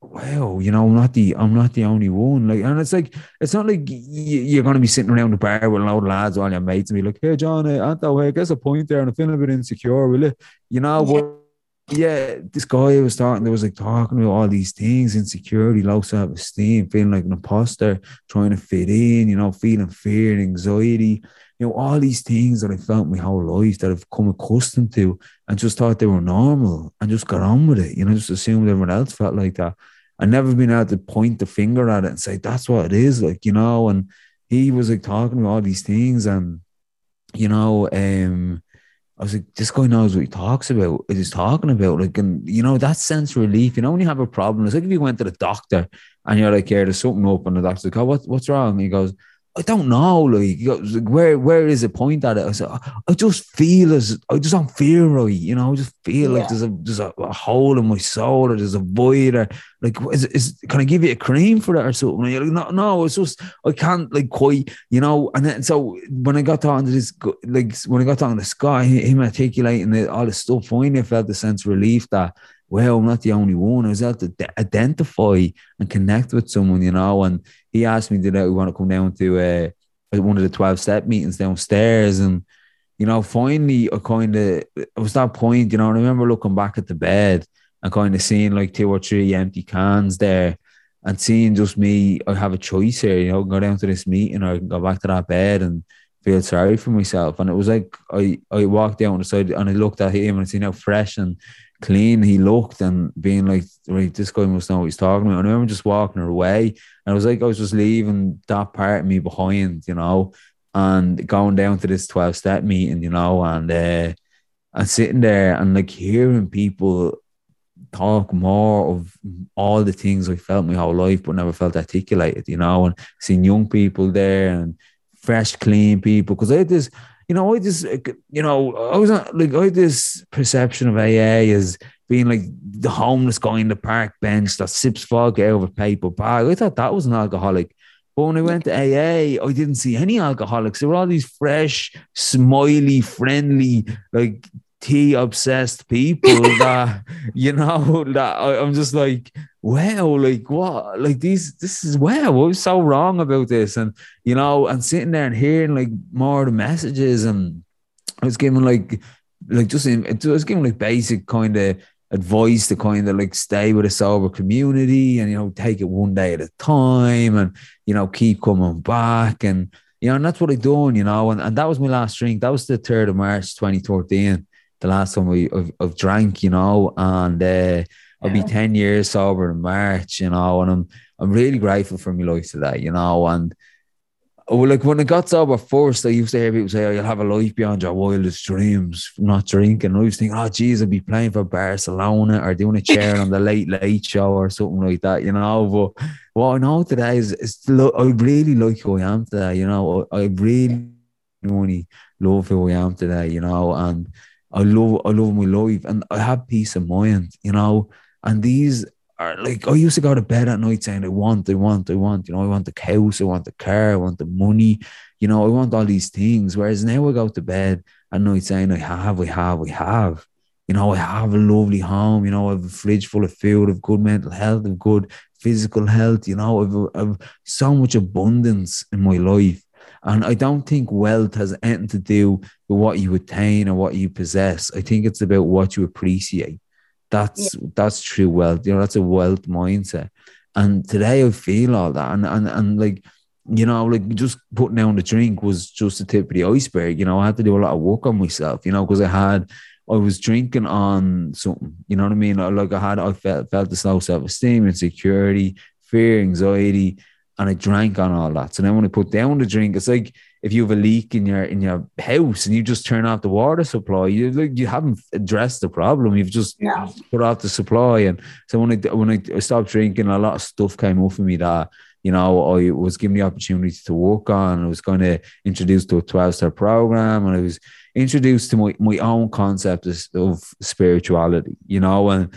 wow, you know, I'm not the, I'm not the only one. Like, and it's like, it's not like you're going to be sitting around the bar with a load of lads, all your mates, and be like, hey, John, uh, Anto, hey, guess a point there, and I'm feeling a bit insecure, will it? You know, yeah. Yeah, this guy was talking, there was like talking about all these things, insecurity, low self-esteem, feeling like an imposter, trying to fit in, you know, feeling fear and anxiety, you know, all these things that I felt my whole life that I've come accustomed to and just thought they were normal and just got on with it, you know, just assumed everyone else felt like that. I never been able to point the finger at it and say, that's what it is, like, you know, and he was like talking about all these things and you know, um, I was like, this guy knows what he talks about, he's talking about. Like, and you know, that sense of relief, you know, when you have a problem, it's like if you went to the doctor and you're like, yeah, there's something up, and the doctor's like, oh, what, what's wrong? And he goes, I don't know. Like, where where is the point at it? I said, I just feel as I just don't feel right. You know, I just feel yeah. like there's a there's a, a, hole in my soul, or there's a void, or like, is, is can I give you a cream for that or something? Like, no, no, it's just I can't like quite, you know. And then so when I got talking to this, like when I got talking to guy, him articulating the, all this stuff, finally I felt the sense of relief that well, I'm not the only one. I was able to identify and connect with someone, you know. And he asked me, did I want to come down to uh, one of the 12 step meetings downstairs? And, you know, finally, I kind of, it was that point, you know, I remember looking back at the bed and kind of seeing like two or three empty cans there and seeing just me, I have a choice here, you know, go down to this meeting or I can go back to that bed and feel sorry for myself. And it was like I, I walked down the side and I looked at him and I seen how fresh and clean he looked and being like, right, this guy must know what he's talking about. I remember just walking her away and it was like I was just leaving that part of me behind, you know, and going down to this 12 step meeting, you know, and uh and sitting there and like hearing people talk more of all the things I felt my whole life but never felt articulated, you know, and seeing young people there and fresh, clean people. Because I had this you know, I just, you know, I was uh, like, I had this perception of AA as being like the homeless guy in the park bench that sips vodka out of a paper bag. I thought that was an alcoholic. But when I went to AA, I didn't see any alcoholics. There were all these fresh, smiley, friendly, like tea obsessed people that, you know, that I, I'm just like, wow, like what? Like these, this is wow. I was so wrong about this, and you know, and sitting there and hearing like more of the messages, and I was giving like, like just in, I was giving like basic kind of advice to kind of like stay with a sober community, and you know, take it one day at a time, and you know, keep coming back, and you know, and that's what I done, you know, and, and that was my last drink. That was the third of March, 2013, the last time we I've, I've drank, you know, and. uh I'll be 10 years sober in March, you know, and I'm I'm really grateful for my life today, you know. And well, like when I got sober first, I used to hear people say, Oh, you'll have a life beyond your wildest dreams, not drinking. And I was thinking, Oh, geez, I'll be playing for Barcelona or doing a chair on the late, late show or something like that, you know. But what I know today is, is I really like who I am today, you know. I, I really, really love who I am today, you know, and I love I love my life and I have peace of mind, you know. And these are like, I used to go to bed at night saying, I want, I want, I want, you know, I want the house, I want the car, I want the money, you know, I want all these things. Whereas now I go to bed at night saying, I have, I have, I have. You know, I have a lovely home, you know, I have a fridge full of food, of good mental health, of good physical health, you know, I've, I've so much abundance in my life. And I don't think wealth has anything to do with what you attain or what you possess. I think it's about what you appreciate. That's yeah. that's true wealth. You know, that's a wealth mindset. And today I feel all that. And and and like, you know, like just putting down the drink was just the tip of the iceberg. You know, I had to do a lot of work on myself, you know, because I had I was drinking on something, you know what I mean? Like I had I felt felt this low self-esteem, insecurity, fear, anxiety, and I drank on all that. So then when I put down the drink, it's like if you have a leak in your in your house and you just turn off the water supply, you like you haven't addressed the problem. You've just yeah. put off the supply. And so when I when I stopped drinking, a lot of stuff came up for me that you know I was given the opportunity to work on. I was going to introduce to a twelve step program, and I was introduced to my my own concept of, of spirituality. You know, and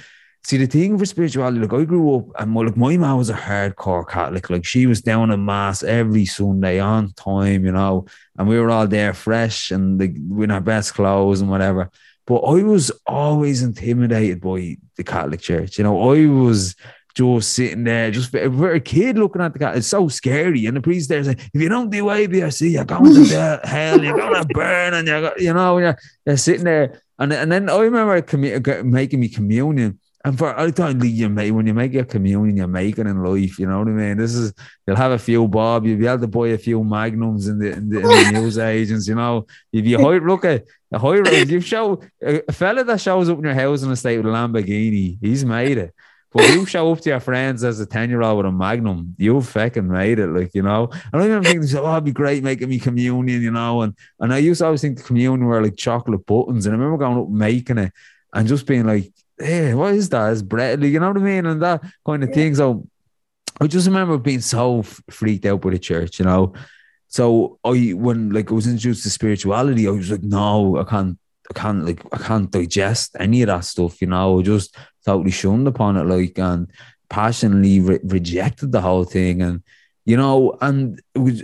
See, the thing for spirituality, like I grew up and my, like my mom was a hardcore Catholic. Like she was down in mass every Sunday on time, you know, and we were all there fresh and like in our best clothes and whatever. But I was always intimidated by the Catholic Church. You know, I was just sitting there, just for a kid looking at the cat. It's so scary. And the priest there saying, if you don't do ABRC, you're going to hell, you're going to burn, and you're, you know, you're, you're sitting there And and then I remember commu- making me communion. And for I thought you make when you make your communion, you're making in life. You know what I mean? This is you'll have a few bob, you'll be able to buy a few magnums in the in the, in the news agents. You know, if you hire, look at a hire, if you show a fella that shows up in your house in a state with a Lamborghini, he's made it. But you show up to your friends as a 10 year old with a magnum, you fucking made it, like, you know. And I remember thinking, oh, it'd be great making me communion, you know. And and I used to always think the communion were like chocolate buttons. And I remember going up making it and just being like, hey, what is that? It's bread, you know what I mean? And that kind of yeah. thing. So I just remember being so freaked out by the church, you know. So I when like I was introduced to spirituality, I was like, no, I can't I can't like I can't digest any of that stuff, you know. I just totally shunned upon it, like and passionately re- rejected the whole thing, and you know, and it was.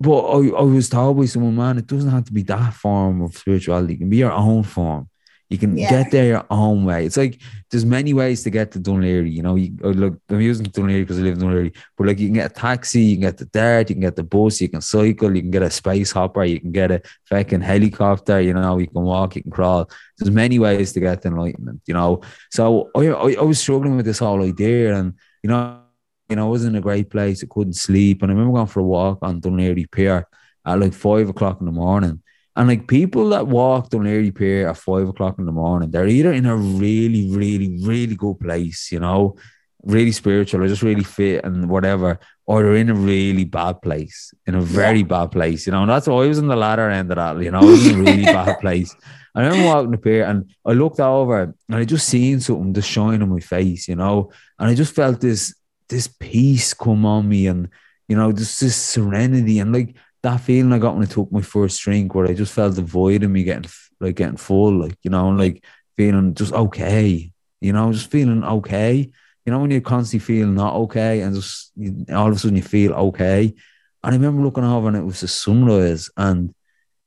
But I, I was told by someone, man, it doesn't have to be that form of spirituality. It can be your own form. You can yeah. get there your own way. It's like there's many ways to get to Laoghaire. You know, you oh, look, I'm using Laoghaire because I live in Laoghaire, but like you can get a taxi, you can get the DART, you can get the bus, you can cycle, you can get a space hopper, you can get a fucking helicopter. You know, you can walk, you can crawl. There's many ways to get to enlightenment. You know, so I, I, I was struggling with this whole idea, and you know, you know, I was in a great place. I couldn't sleep, and I remember going for a walk on Laoghaire Pier at like five o'clock in the morning and like people that walk on Laoghaire Pier at five o'clock in the morning, they're either in a really, really, really good place, you know, really spiritual or just really fit and whatever, or they're in a really bad place, in a very yeah. bad place, you know. And that's why I was in the latter end of that, you know, in a really bad place. And I remember walking the pier and I looked over and I just seen something just shine on my face, you know, and I just felt this this peace come on me and you know, just this serenity and like that feeling I got when I took my first drink, where I just felt the void in me getting like getting full, like you know, and like feeling just okay, you know, just feeling okay. You know, when you're constantly feel not okay, and just you, all of a sudden you feel okay. And I remember looking over, and it was the sunrise, and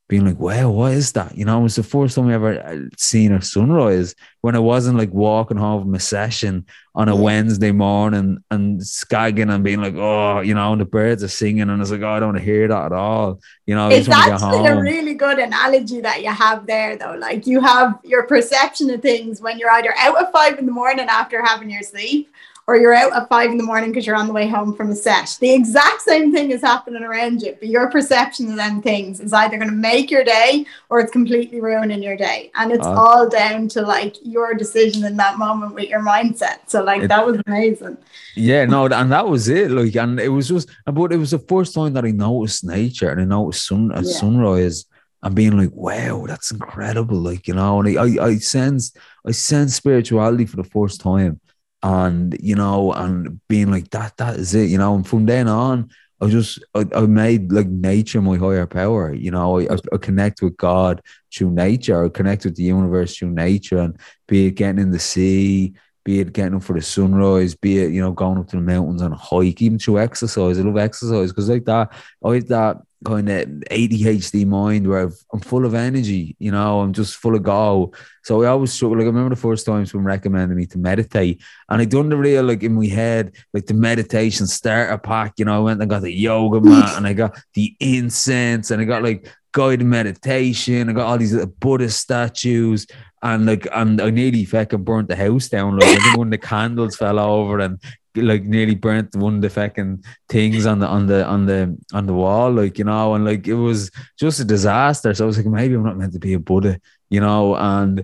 being like, wow, what is that? You know, it was the first time I ever uh, seen a sunrise when I wasn't like walking home from a session on a Wednesday morning and skagging and being like, oh, you know, and the birds are singing and I was like, oh, I don't want to hear that at all. You know, it's actually a really good analogy that you have there, though. Like you have your perception of things when you're either out at five in the morning after having your sleep or you're out at five in the morning because you're on the way home from a set. The exact same thing is happening around you, but your perception of them things is either going to make your day or it's completely ruining your day. And it's uh, all down to like your decision in that moment with your mindset. So, like, it, that was amazing. Yeah, no, and that was it. Like, and it was just, but it was the first time that I noticed nature and I noticed sun, a yeah. sunrise and being like, wow, that's incredible. Like, you know, and I, I, I sense, I sense spirituality for the first time and you know, and being like that, that is it, you know. And from then on, I just I, I made like nature my higher power. You know, I, I, connect with God through nature. I connect with the universe through nature, and be it getting in the sea, be it getting up for the sunrise, be it you know going up to the mountains on a hike, even through exercise. I love exercise because like that, I have that kind of ADHD mind where I'm full of energy, you know, I'm just full of go. So I always struggle. Like I remember the first time someone recommended me to meditate, and I done the real like in my head, like the meditation starter pack. You know, I went and got the yoga mat, and I got the incense, and I got like guided meditation. I got all these Buddhist statues, and like and I nearly fucking burnt the house down. Like I think the candles fell over and like nearly burnt one of the fucking things on the on the on the on the wall, like you know, and like it was just a disaster. So I was like, maybe I'm not meant to be a Buddha, you know, and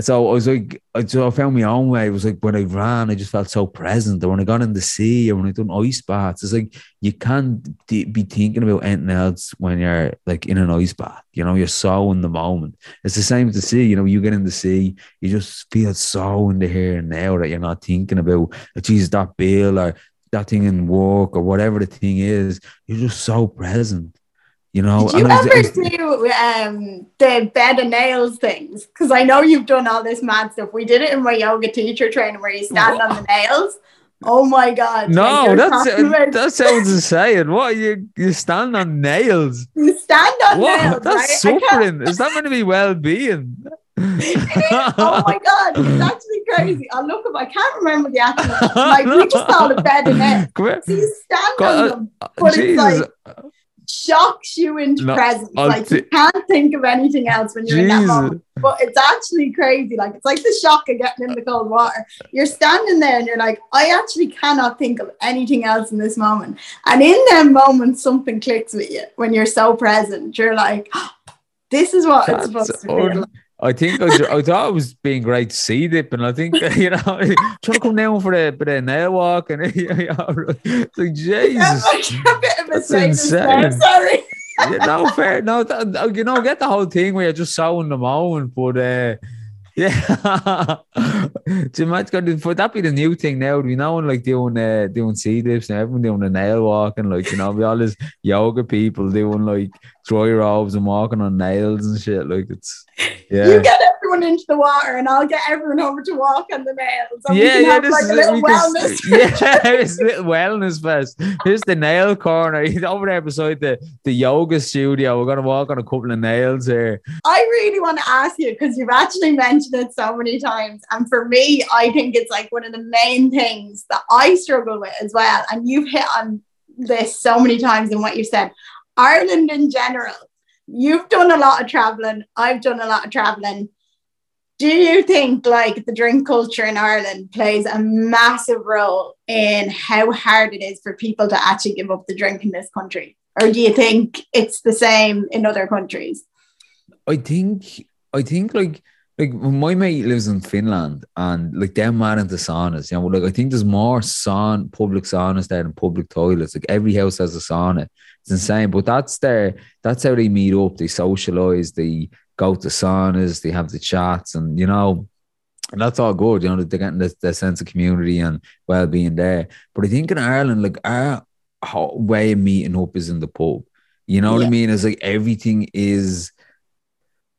so I was like, so I found my own way. It was like when I ran, I just felt so present. Or when I got in the sea, or when I done ice baths, it's like you can't be thinking about anything else when you're like in an ice bath. You know, you're so in the moment. It's the same with the sea. You know, you get in the sea, you just feel so in the here and now that you're not thinking about, oh, Jesus, that bill or that thing in work or whatever the thing is. You're just so present. You know, Did you ever do um, the bed and nails things? Because I know you've done all this mad stuff. We did it in my yoga teacher training where you stand what? on the nails. Oh my god! No, that's about... that sounds insane. What are you you stand on nails? You stand on what? nails. That's right? suffering. Is that going to be well being? oh my god, it's actually crazy. I look up, I can't remember the actual like we just call it bed and nails. So you stand god, on them, but Jesus. it's like shocks you into No, presence. I'll like you can't think of anything else when you're in that moment. But it's actually crazy. Like it's like the shock of getting in the cold water. You're standing there and you're like, I actually cannot think of anything else in this moment. And in that moment, something clicks with you when you're so present. You're like, this is what it's supposed to feel un- like. I think I, I thought it was being great to see dip, and I think you know trying to come down for a bit of nail walk, and it's like Jesus. I'm a bit of a That's sadist there, insane. Sorry. yeah, no fair, no, that, you know, get the whole thing where you're just so in the moment, but uh, yeah, so much got for that be the new thing now. We know like doing uh, doing sea dips and everyone doing the nail walking, like you know, we all this yoga people doing like dry robes and walking on nails and shit. Like it's yeah. You get everyone into the water, and I'll get everyone over to walk on the nails. And we yeah, can yeah, have, this like is a little can- wellness. yeah, it's a little wellness fest. Here's the nail corner. He's over there beside the, the yoga studio. We're gonna walk on a couple of nails here. I really want to ask you because you've actually mentioned it so many times. And for me, I think it's like one of the main things that I struggle with as well. And you've hit on this so many times in what you said. Ireland in general, you've done a lot of traveling. I've done a lot of traveling. Do you think like the drink culture in Ireland plays a massive role in how hard it is for people to actually give up the drink in this country? Or do you think it's the same in other countries? I think I think like like my mate lives in Finland and like them man into saunas, you know, like I think there's more sauna public saunas there than public toilets. Like every house has a sauna. It's insane. But that's their that's how they meet up, they socialize, they go to saunas, they have the chats and you know and that's all good, you know, they're getting the, the sense of community and well being there. But I think in Ireland, like our way of meeting up is in the pub. You know what I mean? It's like everything is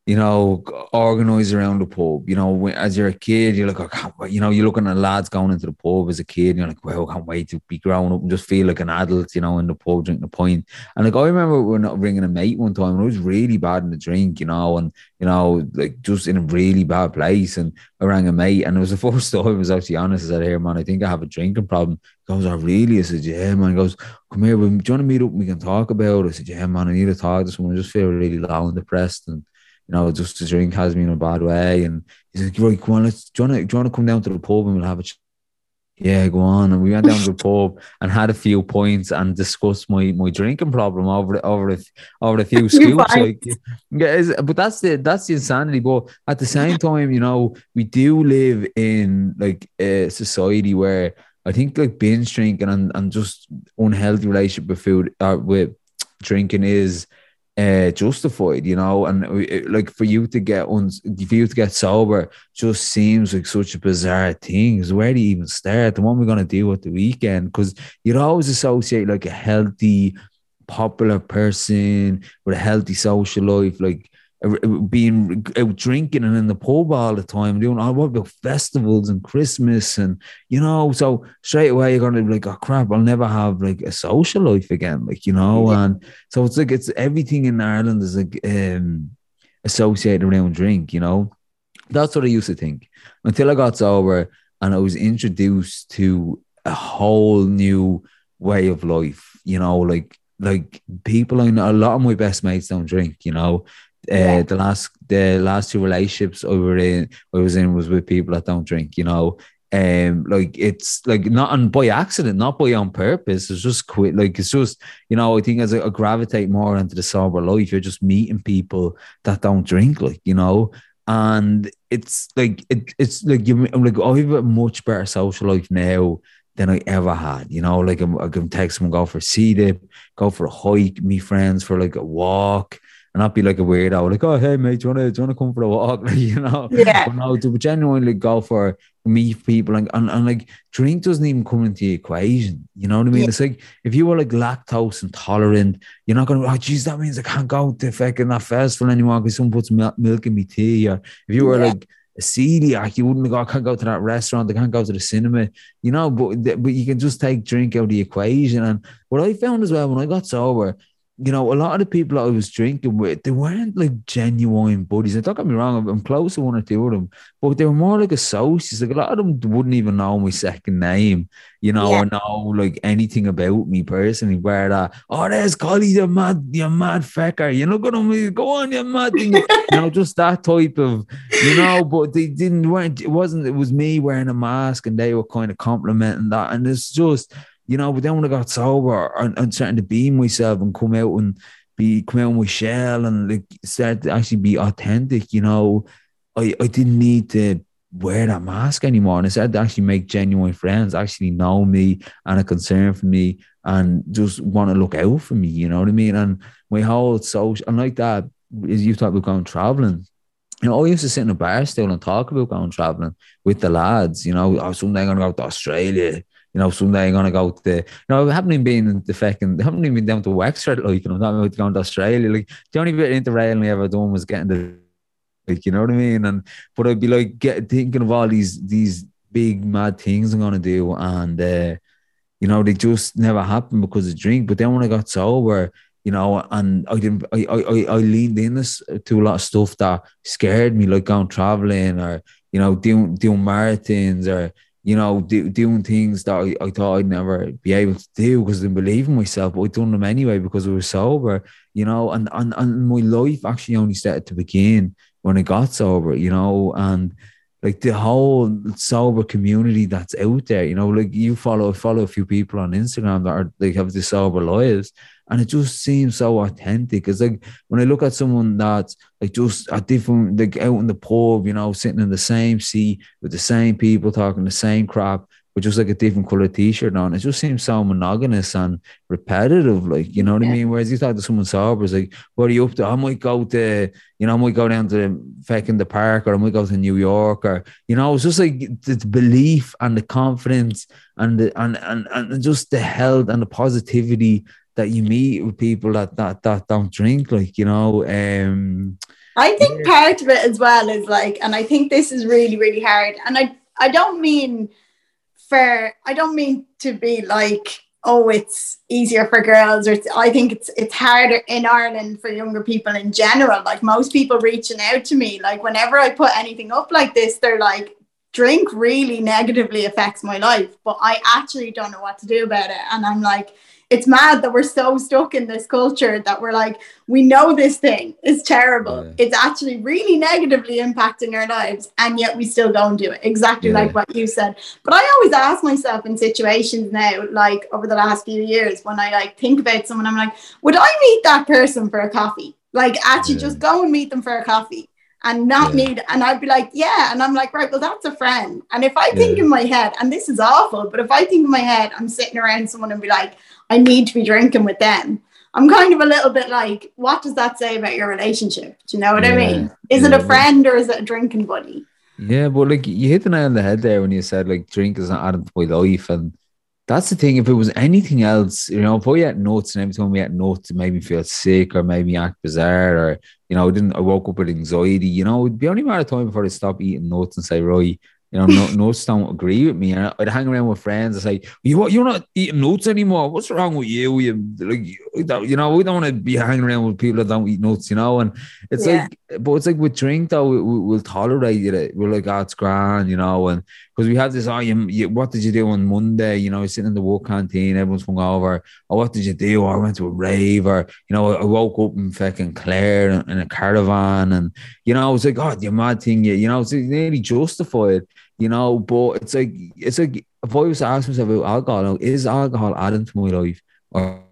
you know, organized around the pub. You know, as you're a kid, you're like, I can't wait. You know, you're looking at lads going into the pub as a kid, and you're like, well, I can't wait to be grown up and just feel like an adult, you know, in the pub drinking a pint. And like, I remember we were not bringing a mate one time, and I was really bad in the drink, you know, and you know, like just in a really bad place. And I rang a mate, and it was the first time I was actually honest. I said, Here, man, I think I have a drinking problem. He goes, Oh, really? I said, Yeah, man. He goes, Come here, do you want to meet up we can talk about it? I said, Yeah, man, I need to talk to someone. I just feel really low and depressed. And you know, just the drink has me in a bad way. And he's like, right, come on, let's, do you want to, do you want to come down to the pub and we'll have a ch-? Yeah, go on. And we went down to the pub and had a few points and discussed my my drinking problem over over the, over a few Few scoops. Like, yeah, but that's the that's the insanity. But at the same time, you know, we do live in like a society where I think like binge drinking and, and just unhealthy relationship with food uh, with drinking is uh justified you know and it- like for you to get un- for you to get sober just seems like such a bizarre thing. thing 'Cause where do you even start and what are we to do at the weekend because you'd always associate like a healthy popular person with a healthy social life like Uh, uh, being out drinking and in the pub all the time doing all what about festivals and christmas and you know so straight away you're gonna be like oh crap i'll never have like a social life again like you know Yeah. and so it's like it's everything in Ireland is like um associated around drink, you know. That's what I used to think until I got sober and I was introduced to a whole new way of life, you know, like like people I know a lot of my best mates don't drink, you know. Uh, Yeah. the last the last two relationships I were in I was in was with people that don't drink, you know. Um, like it's like not on by accident, not by on purpose. It's just quit. Like it's just you know. I think as I, I gravitate more into the sober life, you're just meeting people that don't drink, like you know. And it's like it, it's like you. I'm like I have a much better social life now than I ever had. You know, like I'm, I can text them, go for a sea dip, go for a hike, meet friends for like a walk, and not be like a weirdo. Like, oh hey mate, do you wanna do you wanna come for a walk? Like, you know. Yeah. But no, to genuinely go for meet people and, and, and like drink doesn't even come into the equation. You know what I mean? Yeah. It's like if you were like lactose intolerant, you're not gonna oh geez, that means I can't go to fucking that festival anymore because someone puts milk, milk in my tea. Or if you were Yeah. like a celiac, you wouldn't go, I can't go to that restaurant, I can't go to the cinema, you know, but but you can just take drink out of the equation. And what I found as well when I got sober, you know, a lot of the people I was drinking with, they weren't like genuine buddies. And don't get me wrong, I'm close to one or two of them, but they were more like associates. Like a lot of them wouldn't even know my second name, you know, yeah. or know like anything about me personally. Where that, oh, there's Collie, you mad, you're mad fecker. You're not gonna go on, you mad thing. you know, just that type of, you know, but they didn't weren't it wasn't it was me wearing a mask and they were kind of complimenting that. And it's just you know, but then when I got sober and, and starting to be myself and come out and be come out with shell and like start to actually be authentic, you know, I, I didn't need to wear that mask anymore. And I started to actually make genuine friends, actually know me and a concern for me and just want to look out for me, you know what I mean? And my whole social and like that is you talk about going traveling. You know, I used to sit in a bar still and talk about going traveling with the lads, you know, oh, someday I'm gonna go to Australia you know, someday I'm gonna go to you know, I haven't even been the fucking, I haven't even been down to Wexford, like, you know, not about going to Australia. Like, the only bit of interrail I ever done was getting the, like, you know what I mean? And, but I'd be like, get thinking of all these, these big mad things I'm gonna do. And, uh, you know, they just never happened because of drink. But then when I got sober, you know, and I didn't, I, I, I leaned in this to a lot of stuff that scared me, like going traveling or, you know, doing, doing marathons or, you know, do, doing things that I, I thought I'd never be able to do because I didn't believe in myself, but I'd done them anyway because I was sober, you know, and, and, and my life actually only started to begin when I got sober, you know, and like the whole sober community that's out there, you know, like you follow follow a few people on Instagram that are like have the sober lives, and it just seems so authentic. It's like when I look at someone that's like just a different, like out in the pub, you know, sitting in the same seat with the same people talking the same crap, but just like a different color t-shirt on. It just seems so monogamous and repetitive, like you know what yeah. I mean. Whereas you talk to someone sober, it's like, what are you up to? I might go to, you know, I might go down to the fucking the park, or I might go to New York, or you know, it's just like the belief and the confidence and the and and and just the health and the positivity that you meet with people that that that don't drink, like you know. um I think part of it as well is like, and I think this is really really hard, and I I don't mean for I don't mean to be like oh it's easier for girls or I think it's it's harder in Ireland for younger people in general like most people reaching out to me like whenever I put anything up like this they're like drink really negatively affects my life but I actually don't know what to do about it and I'm like it's mad that we're so stuck in this culture that we're like, we know this thing is terrible. Yeah. It's actually really negatively impacting our lives, and yet we still don't do it. Exactly yeah. like what you said. But I always ask myself in situations now, like over the last few years, when I like think about someone, I'm like, would I meet that person for a coffee? Like actually yeah. just go and meet them for a coffee and not yeah. need and I'd be like, yeah. And I'm like, right, well, that's a friend. And if I think yeah. in my head, and this is awful, but if I think in my head, I'm sitting around someone and be like, I need to be drinking with them. I'm kind of a little bit like, what does that say about your relationship? Do you know what yeah, I mean? Is yeah, it a friend or is it a drinking buddy? Yeah, but like you hit the nail on the head there when you said like drink is not adding to my life. And that's the thing. If it was anything else, you know, if I had notes and every time we had notes, it made me feel sick or made me act bizarre or, you know, I didn't, I woke up with anxiety, you know, it'd be only a matter of time before I stop eating notes and say, right, you know, no, notes don't agree with me. And I'd hang around with friends and say, you what, you're not eating notes anymore. What's wrong with you? You like, you know, we don't want to be hanging around with people that don't eat notes, you know. And it's yeah. like, but it's like with drink though, we, we, will tolerate it. We're like, oh, it's grand, you know. And because we have this, oh, you, you, what did you do on Monday? You know, sitting in the work canteen, everyone's hung over. Oh, what did you do? I went to a rave, or you know, I woke up in fucking Clare in, in a caravan, and you know, I was like, oh, you mad thing, you, you know, it's nearly justified you know. But it's like it's like if I was to ask myself about alcohol, is alcohol adding to my life or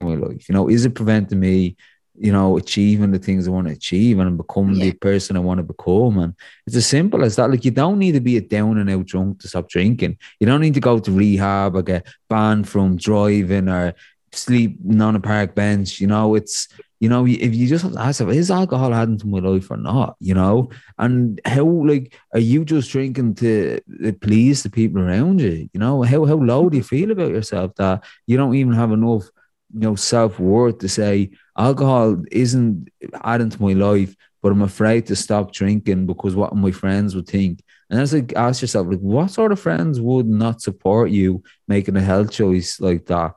my life? You know, is it preventing me, you know, achieving the things I want to achieve and becoming yeah. the person I want to become? And it's as simple as that. Like you don't need to be a down and out drunk to stop drinking. You don't need to go to rehab or get banned from driving or sleep on a park bench. You know, it's you know, if you just have to ask, is alcohol adding to my life or not? You know, and how like are you just drinking to please the people around you? You know, how how low do you feel about yourself that you don't even have enough, you know, self worth to say alcohol isn't adding to my life, but I'm afraid to stop drinking because what my friends would think. And that's like ask yourself, like, what sort of friends would not support you making a health choice like that?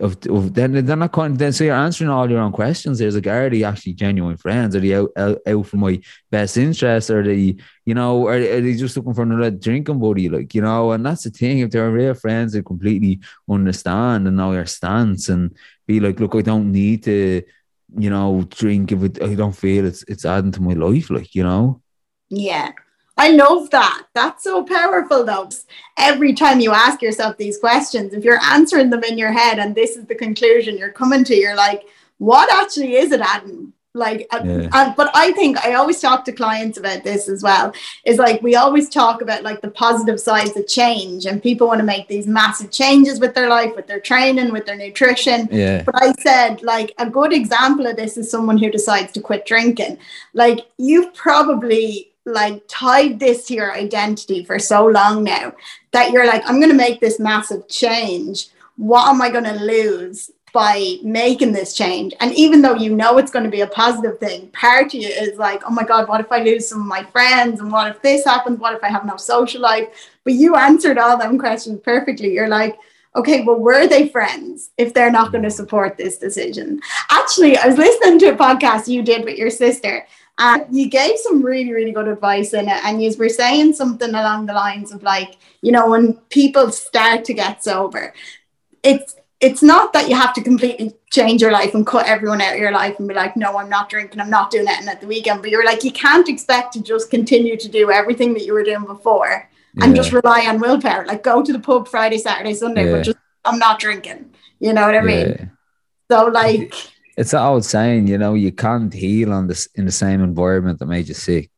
Of, of then they're not kind then so you're answering all your own questions. There's like are they actually genuine friends? Are they out, out, out for my best interest? Are they you know are, are they just looking for another drinking buddy? Like you know, and that's the thing. If they're real friends, they completely understand and know your stance and be like, look, I don't need to you know drink if it, I don't feel it's it's adding to my life. Like you know. Yeah. I love that. That's so powerful, though. Every time you ask yourself these questions, if you're answering them in your head and this is the conclusion you're coming to, you're like, what actually is it, Adam? Like, uh, yeah. uh, but I think I always talk to clients about this as well. Is like we always talk about like the positive sides of change, and people want to make these massive changes with their life, with their training, with their nutrition. Yeah. But I said like a good example of this is someone who decides to quit drinking. Like you've probably like tied this to your identity for so long now that you're like, I'm going to make this massive change. What am I going to lose by making this change? And even though you know it's going to be a positive thing, part of you is like, oh my God, what if I lose some of my friends? And what if this happens? What if I have no social life? But you answered all them questions perfectly. You're like, okay, well, were they friends if they're not going to support this decision? Actually, I was listening to a podcast you did with your sister, and you gave some really, really good advice in it. And you were saying something along the lines of like, you know, when people start to get sober, it's it's not that you have to completely change your life and cut everyone out of your life and be like, no, I'm not drinking, I'm not doing anything at the weekend. But you're like, you can't expect to just continue to do everything that you were doing before yeah. and just rely on willpower. Like go to the pub Friday, Saturday, Sunday, yeah. but just I'm not drinking. You know what I mean? Yeah. So like it's that old saying, you know, you can't heal on this in the same environment that made you sick,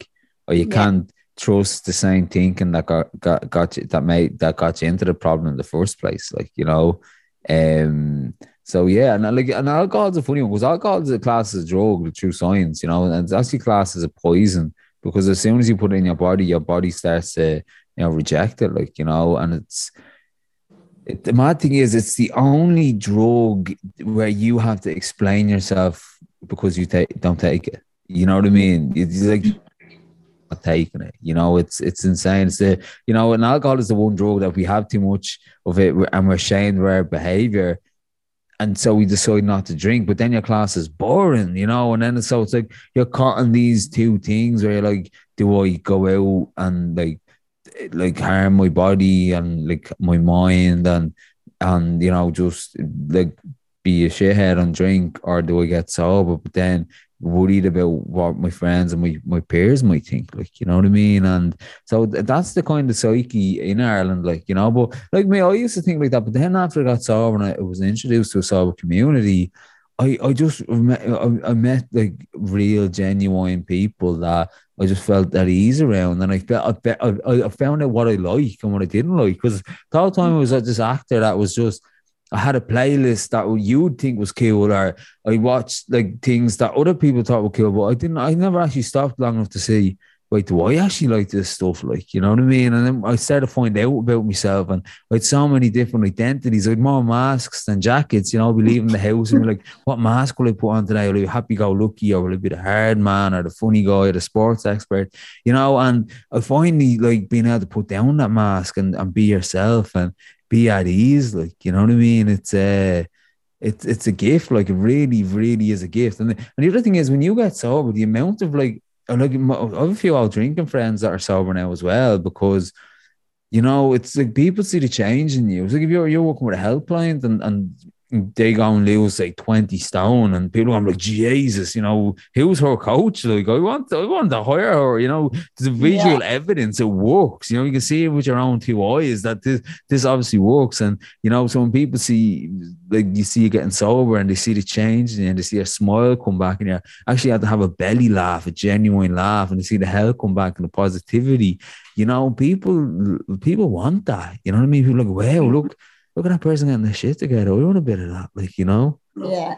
or you yeah. can't trust the same thinking that got got got you that made that got you into the problem in the first place. Like you know, um. So yeah, and like and alcohol's a funny one because alcohol is a class as a drug through science, you know, and it's actually classed as a poison because as soon as you put it in your body, your body starts to you know reject it, like you know, and it's the mad thing is, it's the only drug where you have to explain yourself because you don't take it. You know what I mean? It's like taking it. You know, it's it's insane. You know, and alcohol is the one drug that we have too much of it, and we're ashamed of our behavior, and so we decide not to drink. But then your class is boring, you know, and then so it's like you're caught in these two things where you're like, do I go out and like like harm my body and like my mind and and you know just like be a shithead and drink or do I get sober? But then worried about what my friends and my, my peers might think, like, you know what I mean? And so that's the kind of psyche in Ireland, like, you know, but like me, I used to think like that. But then after I got sober and I was introduced to a sober community, I, I just I, I met like real genuine people that I just felt at ease around, and I felt I, I, I found out what I like and what I didn't like. Because the whole time I was at this actor that was just I had a playlist that you'd think was cool, or I watched like things that other people thought were cool, but I didn't. I never actually stopped long enough to see wait, do I actually like this stuff? Like, you know what I mean? And then I started to find out about myself and I had so many different identities. I had more masks than jackets, you know, I'd be leaving the house and be like, what mask will I put on today? Will I be happy go lucky or will I be the hard man or the funny guy or the sports expert? You know, and I finally like being able to put down that mask and, and be yourself and be at ease. Like, you know what I mean? It's uh it's it's a gift, like it really, really is a gift. And the, and the other thing is when you get sober, the amount of like like I have a few old drinking friends that are sober now as well because you know it's like people see the change in you. It's like if you're you're working with a helpline and and they go and lose like 20 stone and people are like Jesus you know who's her coach? Like I want I want to hire her you know? The visual yeah. evidence it works you know? You can see it with your own two eyes that this this obviously works and you know so when people see like you see you getting sober and they see the change and they see a smile come back and you actually have to have a belly laugh a genuine laugh and they see the hell come back and the positivity you know? People people want that you know what I mean? People like wow look look at that person getting the shit together. We want a bit of that, like, you know? Yeah.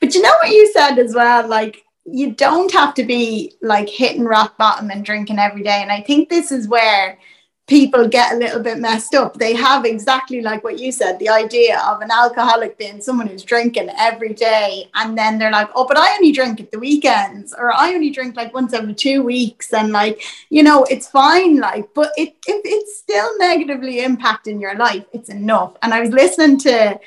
But you know what you said as well? Like, you don't have to be like hitting rock bottom and drinking every day. And I think this is where people get a little bit messed up. They have exactly like what you said the idea of an alcoholic being someone who's drinking every day. And then they're like, oh, but I only drink at the weekends, or I only drink like once every two weeks. And like, you know, it's fine. Like, but it, if it's still negatively impacting your life, it's enough. And I was listening to,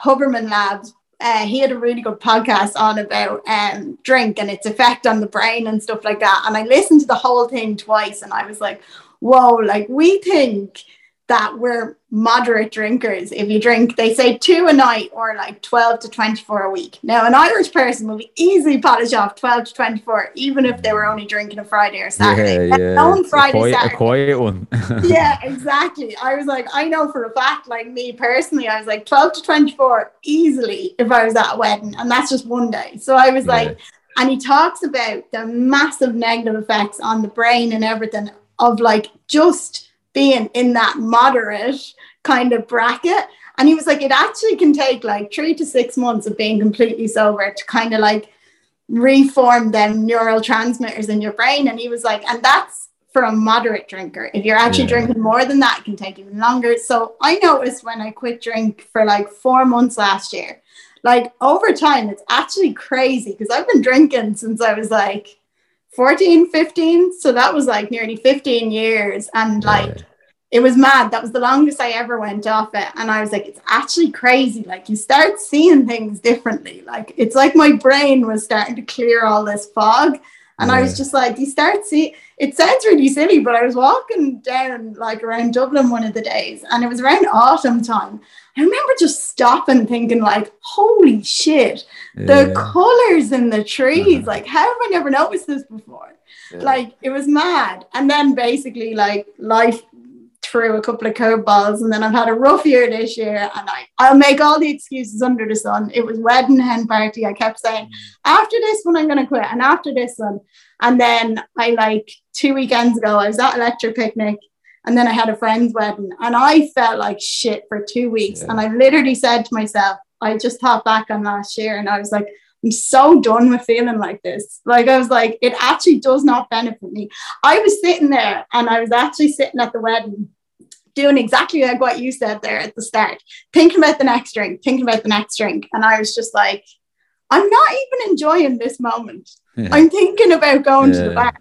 Huberman Labs. Uh, he had a really good podcast on about um, drink and its effect on the brain and stuff like that. And I listened to the whole thing twice, and I was like, "Whoa!" Like we think that we're moderate drinkers. If you drink, they say two a night or like 12 to 24 a week. Now, an Irish person will easily polish off 12 to 24, even if they were only drinking a Friday or Saturday. Yeah, yeah. On Friday, a quiet, Saturday. a quiet one. yeah, exactly. I was like, I know for a fact, like me personally, I was like 12 to 24 easily if I was at a wedding, and that's just one day. So I was Yeah. like, and he talks about the massive negative effects on the brain and everything of like just being in that moderate kind of bracket. And he was like, it actually can take like three to six months of being completely sober to kind of like reform them neural transmitters in your brain. And he was like, and that's for a moderate drinker. If you're actually Yeah. drinking more than that, it can take even longer. So I noticed when I quit drink for like four months last year, like over time, it's actually crazy because I've been drinking since I was like 14, 15. So that was like nearly 15 years. And like, it was mad. That was the longest I ever went off it. And I was like, it's actually crazy. Like, you start seeing things differently. Like, it's like my brain was starting to clear all this fog. And I was just like, you start see. It sounds really silly, but I was walking down like around Dublin one of the days, and it was around autumn time. I remember just stopping, thinking like, "Holy shit! The colors in the trees! Uh-huh. Like, how have I never noticed this before?" Yeah. Like, it was mad. And then basically, like, life threw a couple of curveballs, and then I've had a rough year this year, and I I'll make all the excuses under the sun. It was wedding hen party. I kept saying after this one I'm gonna quit, and after this one, and then I like two weekends ago I was at Electric Picnic. And then I had a friend's wedding, and I felt like shit for two weeks. Yeah. And I literally said to myself, I just thought back on last year, and I was like, I'm so done with feeling like this. Like, I was like, it actually does not benefit me. I was sitting there, and I was actually sitting at the wedding, doing exactly like what you said there at the start, thinking about the next drink, thinking about the next drink. And I was just like, I'm not even enjoying this moment. Yeah. I'm thinking about going to the Yeah. bar.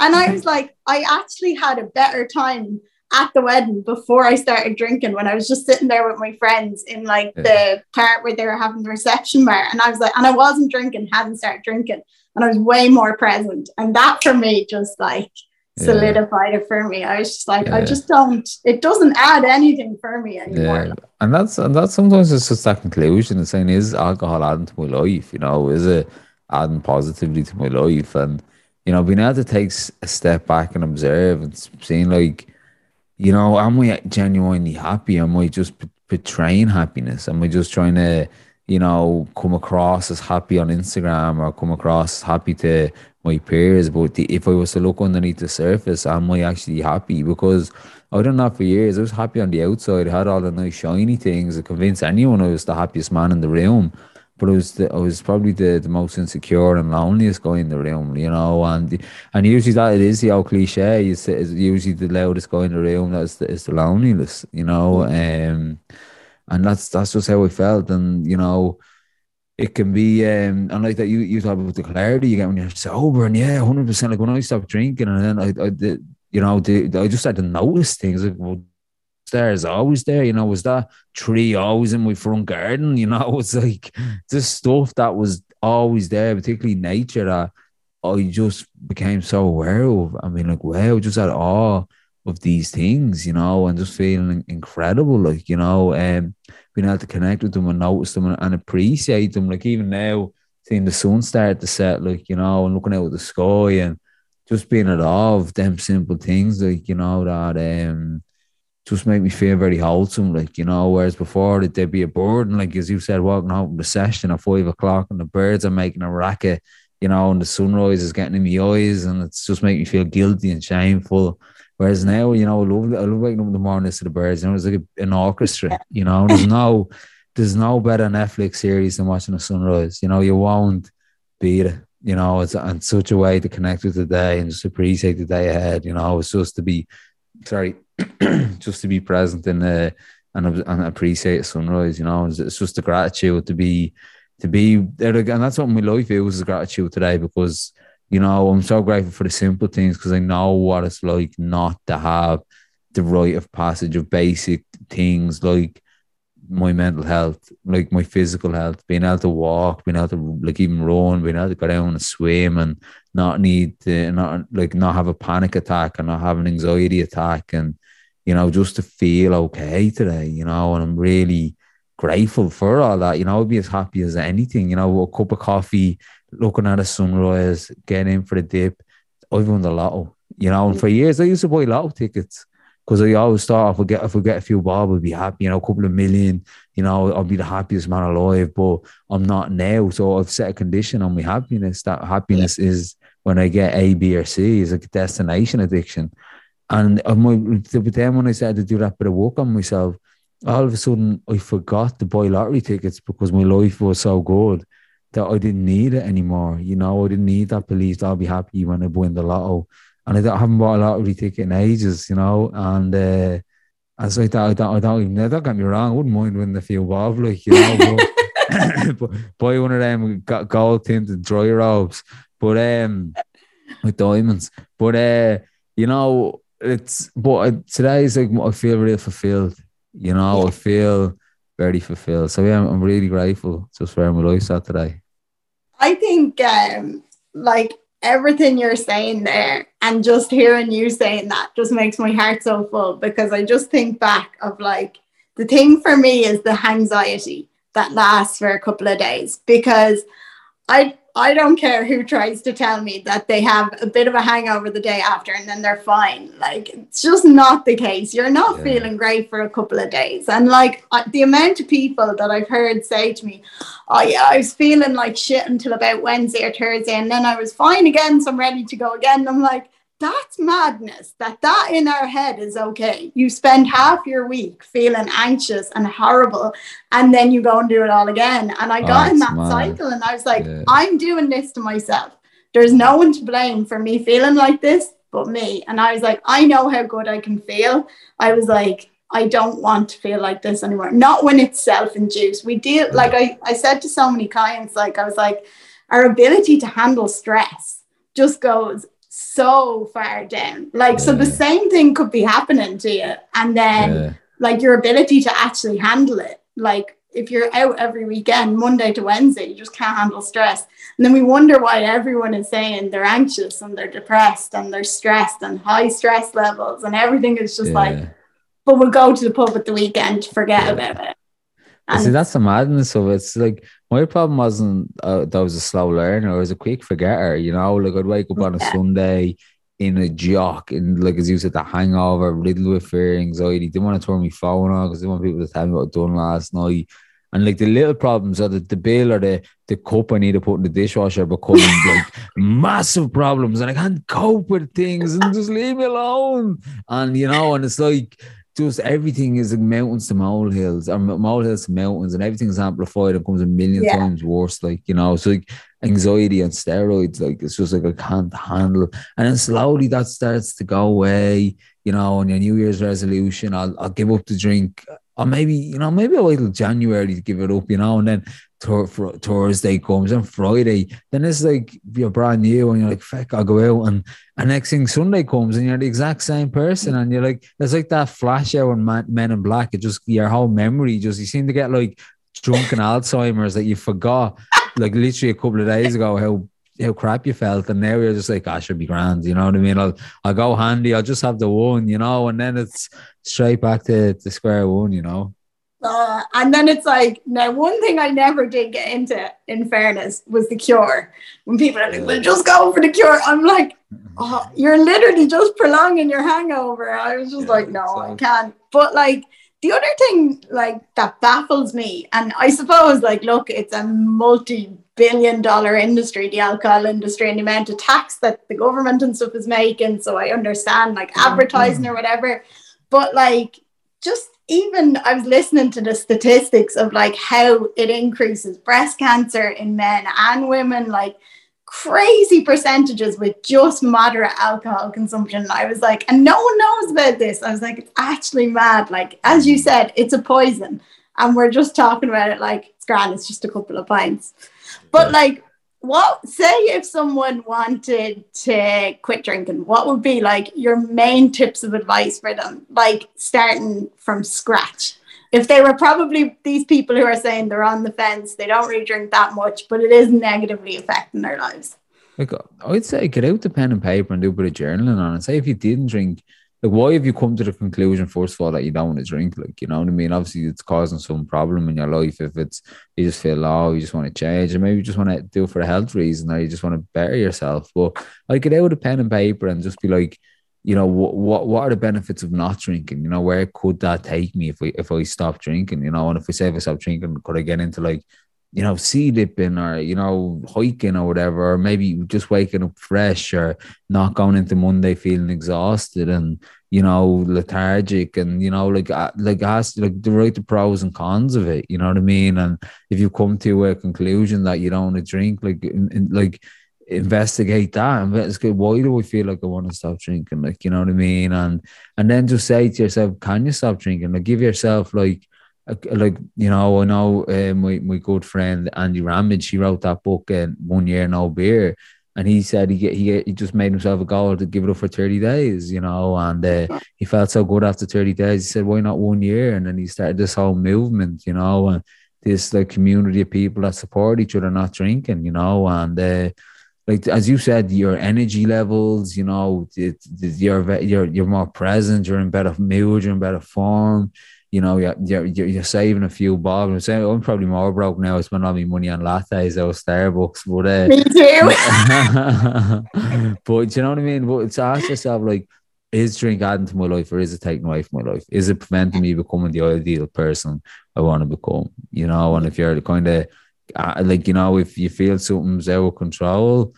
And I was like, I actually had a better time at the wedding before I started drinking when I was just sitting there with my friends in like Yeah. the part where they were having the reception bar. And I was like, and I wasn't drinking, hadn't started drinking, and I was way more present. And that for me just like Yeah. solidified it for me. I was just like, I just don't, it doesn't add anything for me anymore. Yeah, and that's and that's sometimes it's just that conclusion. It's saying, is alcohol adding to my life? You know, is it adding positively to my life? And you know, being able to take a step back and observe and seeing like, you know, am I genuinely happy? Am I just p- betraying happiness? Am I just trying to, you know, come across as happy on Instagram or come across happy to my peers? But the, if I was to look underneath the surface, am I actually happy? Because I've done that for years. I was happy on the outside. I had all the nice shiny things. I convinced anyone I was the happiest man in the room. But I was the, I was probably the, the most insecure and loneliest guy in the room, you know. And and usually that it is the old cliche. It's, it's usually the loudest guy in the room that's the, is the loneliness, you know. Um, and that's that's just how I felt. And you know, it can be um and like that you you talk about the clarity you get when you're sober and yeah, hundred percent. Like when I stopped drinking and then I I did you know the, I just had to notice things like well, stairs always there. You know, was that tree always in my front garden? You know, it's like this stuff that was always there, particularly nature that I just became so aware of. I mean, like wow, just at awe of these things, you know, and just feeling incredible, like you know, um, being able to connect with them and notice them and, and appreciate them. Like even now, seeing the sun start to set, like you know, and looking out at the sky and just being at awe of them simple things, like you know that um just make me feel very wholesome, like you know. Whereas before that there'd be a burden, like as you said, walking home from the session at five o'clock, and the birds are making a racket, you know, and the sunrise is getting in my eyes, and it's just making me feel guilty and shameful. Whereas now, you know, I love I love waking up in the morning to the birds. You know, it's like a, an orchestra. You know, there's no there's no better Netflix series than watching the sunrise. You know, you won't beat it. You know, it's, it's such a way to connect with the day and just appreciate the day ahead. You know, it's just to be sorry, just to be present in the and, uh, and appreciate sunrise. You know, it's, it's just the gratitude to be to be there, and that's what my life is: is gratitude today because you know I'm so grateful for the simple things because I know what it's like not to have the rite of passage of basic things like my mental health, like my physical health, being able to walk, being able to like even run, being able to go down and swim and not need to not like not have a panic attack and not have an anxiety attack and you know, just to feel okay today, you know, and I'm really grateful for all that. You know, I'd be as happy as anything, you know, a cup of coffee, looking at a sunrise, getting in for the dip. I've won the lotto, you know, and for years I used to buy lotto tickets because I always thought if we get if we get a few bob, I'd be happy, you know, a couple of million, you know, I'll be the happiest man alive. But I'm not now, so I've set a condition on my happiness. That happiness yeah. is when I get A, B, or C, is a destination addiction. And my, but then when I started to do that bit of work on myself, all of a sudden I forgot to buy lottery tickets because my life was so good that I didn't need it anymore. You know, I didn't need that belief that I'll be happy when I win the lotto. And I, haven't bought a lottery ticket in ages, you know, and uh, I don't, I don't, I don't even, don't get me wrong, I wouldn't mind winning a few bob, like, you know, but, buy one of them got gold tinted dry robes, but um, with diamonds, but uh, you know, it's, but today is like, I feel really fulfilled, you know, yeah. I feel very fulfilled. So yeah, I'm, I'm really grateful just for my life at today. I think, um, like, everything you're saying there and just hearing you saying that just makes my heart so full because I just think back of like the thing for me is the anxiety that lasts for a couple of days because I I don't care who tries to tell me that they have a bit of a hangover the day after and then they're fine. Like it's just not the case. You're not yeah. feeling great for a couple of days. And like the amount of people that I've heard say to me, "Oh yeah, I was feeling like shit until about Wednesday or Thursday, and then I was fine again, so I'm ready to go again." And I'm like, that's madness that that in our head is okay you spend half your week feeling anxious and horrible and then you go and do it all again and i got oh, in that mad. cycle and i was like yeah. i'm doing this to myself there's no one to blame for me feeling like this but me and i was like i know how good i can feel i was like I don't want to feel like this anymore. Not when it's self-induced. We deal like I, I said to so many clients, like I was like, our ability to handle stress just goes so far down. Like, yeah. so the same thing could be happening to you. And then, yeah. like, your ability to actually handle it. Like, if you're out every weekend, Monday to Wednesday, you just can't handle stress. And then we wonder why everyone is saying they're anxious and they're depressed and they're stressed and high stress levels and everything is just yeah. like, but we'll go to the pub at the weekend to forget about it. And See, that's the madness of it. It's like my problem wasn't uh, that I was a slow learner, I was a quick forgetter, you know, like I'd wake up on a yeah. Sunday in a jock and like as you said, the hangover, riddled with fear, anxiety, didn't want to turn my phone on because didn't want people to tell me what I'd done last night. And like the little problems are the, the bill or the, the cup I need to put in the dishwasher become like massive problems and I can't cope with things and just leave me alone. And you know, and it's like just everything is like mountains to molehills or molehills to mountains and everything's amplified and comes a million yeah. times worse like you know? So like anxiety and steroids like it's just like I can't handle and then slowly that starts to go away you know on your New Year's resolution. I'll, I'll give up the drink or maybe you know maybe I'll wait till January to give it up you know and then th- Thursday comes and Friday, then it's like you're brand new and you're like, fuck, I'll go out. And, and next thing Sunday comes and you're the exact same person. And you're like, it's like that flash out Man, Men in Black. It just, your whole memory just, you seem to get like drunken Alzheimer's that you forgot, like literally a couple of days ago, how how crap you felt, and now you're just like, I should be grand, you know what I mean? I'll I'll go handy, I'll just have the one, you know, and then it's straight back to, the square one, you know. Uh, and then it's like, now, one thing I never did get into, in fairness, was the cure. When people are like, well, just go for the cure. I'm like, oh, you're literally just prolonging your hangover. I was just yeah, like, no, I can't. But like, the other thing, like, that baffles me, and I suppose, like, look, it's a multi billion dollar industry, the alcohol industry, and the amount of tax that the government and stuff is making. So I understand, like, mm-hmm. advertising or whatever. But, like, just even I was listening to the statistics of like how it increases breast cancer in men and women, like crazy percentages with just moderate alcohol consumption. I was like, and no one knows about this. I was like, it's actually mad. Like, as you said, it's a poison. And we're just talking about it like it's grand, it's just a couple of pints. But like what say if someone wanted to quit drinking what would be like your main tips of advice for them like starting from scratch if they were probably these people who are saying they're on the fence, they don't really drink that much, but it is negatively affecting their lives. Like I'd say, get out the pen and paper and do a bit of journaling on it. Say if you didn't drink, like why have you come to the conclusion first of all that you don't want to drink? Like you know what I mean? Obviously, it's causing some problem in your life. If it's you just feel low, you just want to change, or maybe you just want to do it for a health reason, or you just want to better yourself. But I get out a pen and paper and just be like, you know, what what are the benefits of not drinking? You know, where could that take me if we if I stop drinking? You know, and if we say if I stop drinking, could I get into like you know, sea dipping or, you know, hiking or whatever, or maybe just waking up fresh or not going into Monday feeling exhausted and, you know, lethargic and, you know, like, uh, like, ask, like, the right the pros and cons of it, you know what I mean? And if you come to a conclusion that you don't want to drink, like, like, investigate that why do I feel like I want to stop drinking like you know what I mean and and then just say to yourself can you stop drinking like give yourself like like you know, I know uh, my my good friend Andy Ramage. He wrote that book, uh, One Year No Beer, and he said he he he just made himself a goal to give it up for thirty days. You know, and uh, he felt so good after thirty days. He said, "Why not one year?" And then he started this whole movement. You know, and this like community of people that support each other, not drinking. You know, and. Like as you said, your energy levels, you know, it, it, you're you're you're more present, you're in better mood, you're in better form you know, you're, you're, you're saving a few bob. I'm saying I'm probably more broke now. I spend all my money on lattes out Starbucks. But, uh, Me too. but you know what I mean? But it's ask yourself, like, is drink adding to my life or is it taking away from my life? Is it preventing me becoming the ideal person I want to become? You know, and if you're the kind of uh, like, you know, if you feel something's out of control,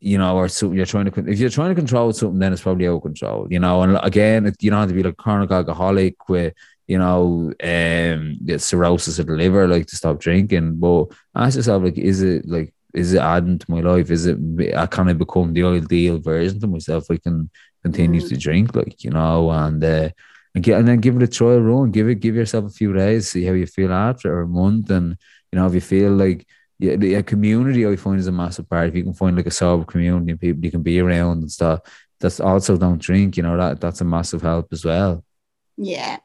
you know, or something you're trying to, if you're trying to control something, then it's probably out of control, you know. And again, you don't have to be like chronic alcoholic with you know, um, cirrhosis of the liver, like to stop drinking. But ask yourself, like, is it like, is it adding to my life? Is it, I kind of become the ideal version of myself? I can continue mm-hmm. to drink, like, you know, and, uh, and, get, and then give it a trial run. Give it, give yourself a few days, see how you feel after, or a month. And, you know, if you feel like, yeah, the a community I find is a massive part. If you can find like a sober community and people you can be around and stuff, that's also don't drink, you know, that that's a massive help as well. Yeah,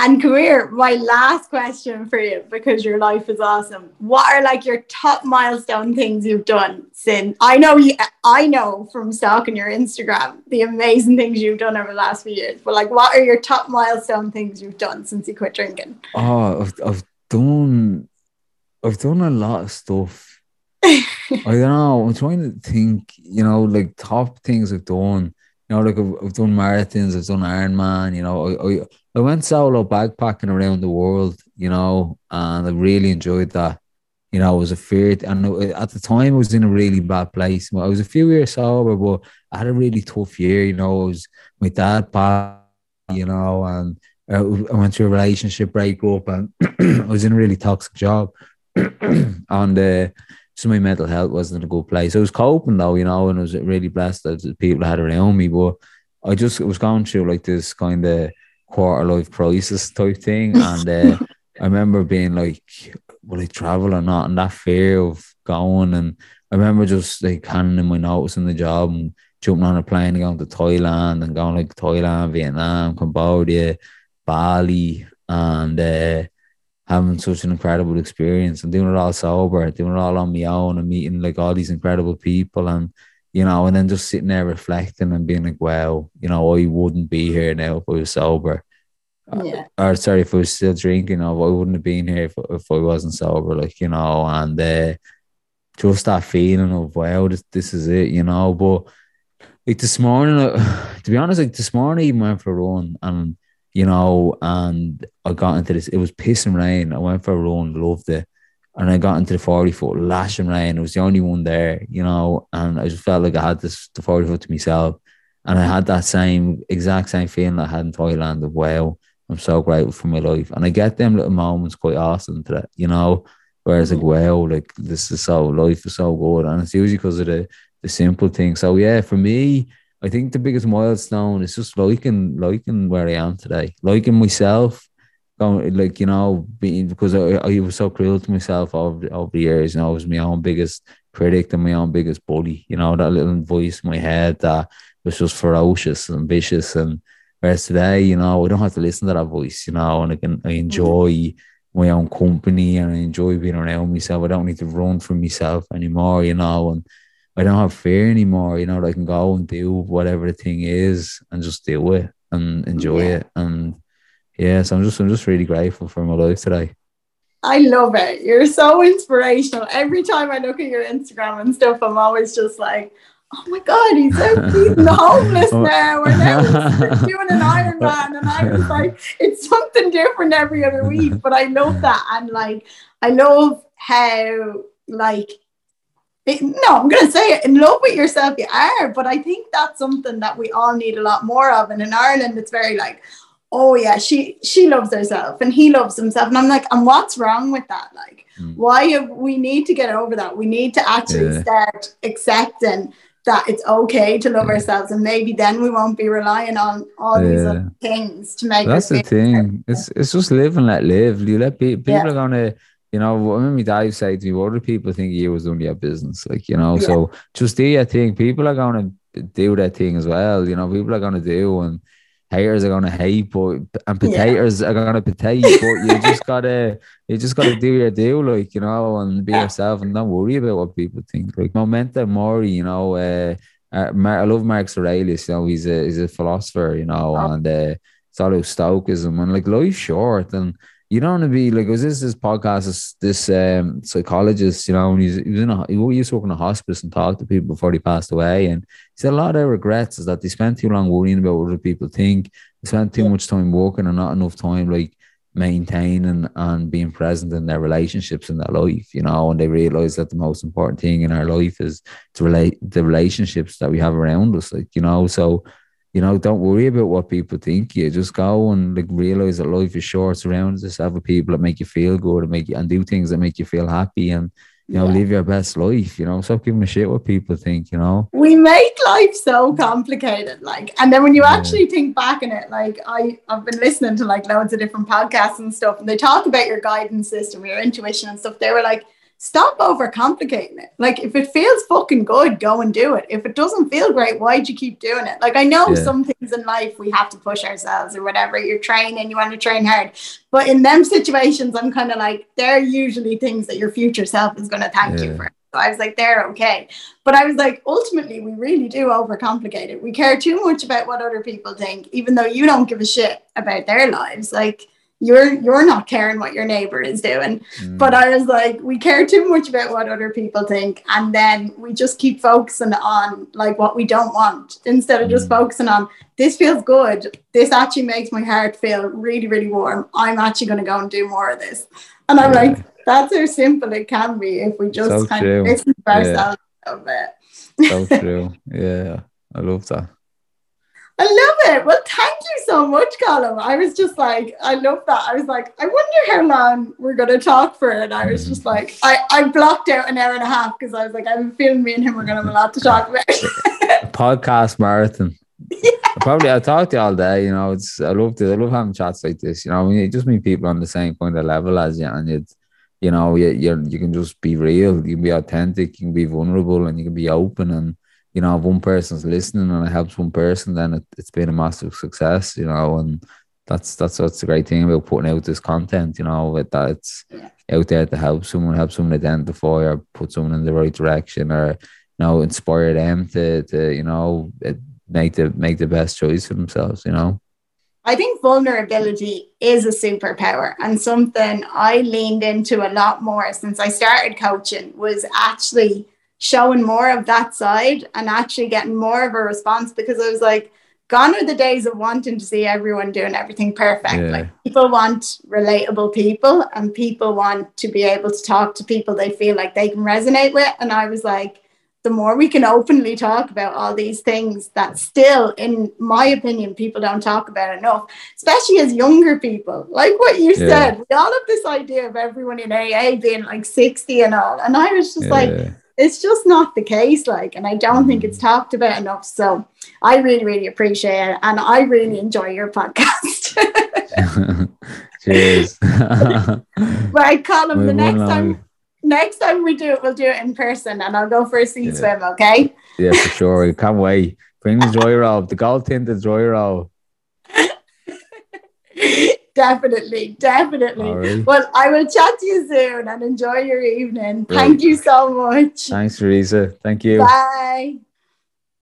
and career, my last question for you, because your life is awesome. What are like your top milestone things you've done since? I know you, I know from stalking your Instagram the amazing things you've done over the last few years. But like, what are your top milestone things you've done since you quit drinking? Oh, I've, I've done, I've done a lot of stuff. I don't know. I'm trying to think. You know, like top things I've done you know, like I've, I've done marathons, I've done Ironman, you know, I, I, I went solo backpacking around the world, you know, and I really enjoyed that. You know, I was afraid, and at the time I was in a really bad place. I was a few years sober, but I had a really tough year. You know, I was my dad passed, you know, and uh, I went through a relationship breakup, and I was in a really toxic job, and uh, so my mental health wasn't a good place. I was coping though, you know, and I was really blessed that the people I had around me. But I just was going through like this kind of quarter life crisis type thing. And uh, I remember being like, will I travel or not? And that fear of going. And I remember just like handing in my notice in the job and jumping on a plane and going to Thailand and going like Thailand, Vietnam, Cambodia, Bali. And uh, having such an incredible experience and doing it all sober, doing it all on my own and meeting like all these incredible people and you know, and then just sitting there reflecting and being like, wow, you know, I wouldn't be here now if I was sober. Yeah. Or, or sorry, if I was still drinking, I wouldn't have been here if, if I wasn't sober, like, you know, and uh, just that feeling of wow, this, this is it, you know. But like this morning, to be honest, like this morning, I even went for a run and you know, and I got into this. It was pissing rain. I went for a run, loved it, and I got into the forty foot lashing rain. It was the only one there, you know, and I just felt like I had this the forty foot to myself, and I had that same exact same feeling I had in Thailand of wow, I'm so grateful for my life, and I get them little moments quite often to that, you know. Whereas like mm-hmm. wow, like this is so life is so good, and it's usually because of the the simple things. So yeah, for me, I think the biggest milestone is just liking liking where I am today, liking myself. Going like you know, being because I, I was so cruel to myself over over the years. Know, I was my own biggest critic and my own biggest bully. You know, that little voice in my head that was just ferocious and vicious and Whereas today, you know, I don't have to listen to that voice, you know, and I can I enjoy my own company and I enjoy being around myself. I don't need to run from myself anymore, you know, and I don't have fear anymore, you know, I can go and do whatever the thing is and just do it and enjoy yeah. it. And yeah, so I'm just I'm just really grateful for my life today. I love it. You're so inspirational. Every time I look at your Instagram and stuff, I'm always just like, oh my god, he's so oh. he's homeless now, or now he's doing an Iron Ironman, and I was like, it's something different every other week. But I love that, and like, I love how like. It, no, I'm gonna say it. In love with yourself, you are. But I think that's something that we all need a lot more of. And in Ireland, it's very like, oh yeah, she she loves herself and he loves himself. And I'm like, and what's wrong with that? Like, mm. why have, we need to get over that? We need to actually yeah. start accepting that it's okay to love yeah. ourselves and maybe then we won't be relying on all yeah. these other things to make that's the thing it's it's just live and let live you let people people yeah. are gonna you know when my dad said to me what do people think you was only a business like you know so just do your thing people are gonna do that thing as well you know people are gonna do and haters are gonna hate, but and potatoes yeah. are gonna potato, but you just gotta you just gotta do your deal, like you know, and be yourself and don't worry about what people think. Like Memento Mori, you know, uh, uh, I love Marcus Aurelius, you know, he's a he's a philosopher, you know, oh. and uh, it's all about Stoicism and like life's short and you don't want to be like was this this podcast this, this um psychologist you know and he's, he was in a he used to work in a hospice and talk to people before he passed away. And he said a lot of their regrets is that they spent too long worrying about what other people think. They spent too much time working and not enough time like maintaining and being present in their relationships in their life you know and they realize that the most important thing in our life is to relate the relationships that we have around us like you know. So you know, don't worry about what people think. You just go and like realize that life is short. Surround yourself with people that make you feel good and make you and do things that make you feel happy and you know, yeah. live your best life, you know. Stop giving a shit what people think, you know. We make life so complicated, like, and then when you yeah. actually think back in it, like I, I've been listening to like loads of different podcasts and stuff, and they talk about your guidance system, your intuition and stuff. They were like, stop overcomplicating it. Like if it feels fucking good, go and do it. If it doesn't feel great, why'd you keep doing it? Like I know yeah. some things in life we have to push ourselves or whatever. You're training, you want to train hard. But in them situations, I'm kind of like, they're usually things that your future self is gonna thank yeah. you for. So I was like, they're okay. But I was like, ultimately, we really do overcomplicate it. We care too much about what other people think, even though you don't give a shit about their lives. Like you're you're not caring what your neighbor is doing mm. but i was like we care too much about what other people think and then we just keep focusing on like what we don't want instead of just mm. focusing on this feels good this actually makes my heart feel really really warm i'm actually going to go and do more of this and i'm yeah. like that's how simple it can be if we just so kind true. of listen to ourselves yeah. a bit so true yeah i love that I love it. Well, thank you so much, Colm. I was just like, I love that. I was like, I wonder how long we're going to talk for. And I was just like, I, I blocked out an hour and a half because I was like, I'm feeling me and him are going to have a lot to talk about. Podcast marathon. Yeah. Probably I'll talk to you all day. You know, it's I love to I love having chats like this. You know, you just meet people on the same kind of level as you, and you, you know, you you you can just be real. You can be authentic. You can be vulnerable, and you can be open and you know, if one person's listening and it helps one person, then it, has been a massive success, you know, and that's that's what's the great thing about putting out this content, you know, that it's out there to help someone, help someone identify or put someone in the right direction or you know, inspire them to to, you know, make the make the best choice for themselves, you know. I think vulnerability is a superpower and something I leaned into a lot more since I started coaching was actually showing more of that side and actually getting more of a response because I was like, gone are the days of wanting to see everyone doing everything perfect. Yeah. Like people want relatable people and people want to be able to talk to people they feel like they can resonate with. And I was like, the more we can openly talk about all these things that still, in my opinion, people don't talk about enough, especially as younger people. Like what you yeah. said, we all have this idea of everyone in AA being like 60 and all. And I was just yeah. like, it's just not the case like and i don't think it's mm. talked about enough so i really really appreciate it and i really mm. enjoy your podcast. Cheers. Right Colm the next time. next time we do it we'll do it in person and i'll go for a sea yeah. swim okay? Yeah for sure. Can't wait. Bring the dry robe the gold tinted dry robe definitely, definitely. Well, I will chat to you soon and enjoy your evening. Thank you so much. Thanks, Teresa. Thank you. Bye.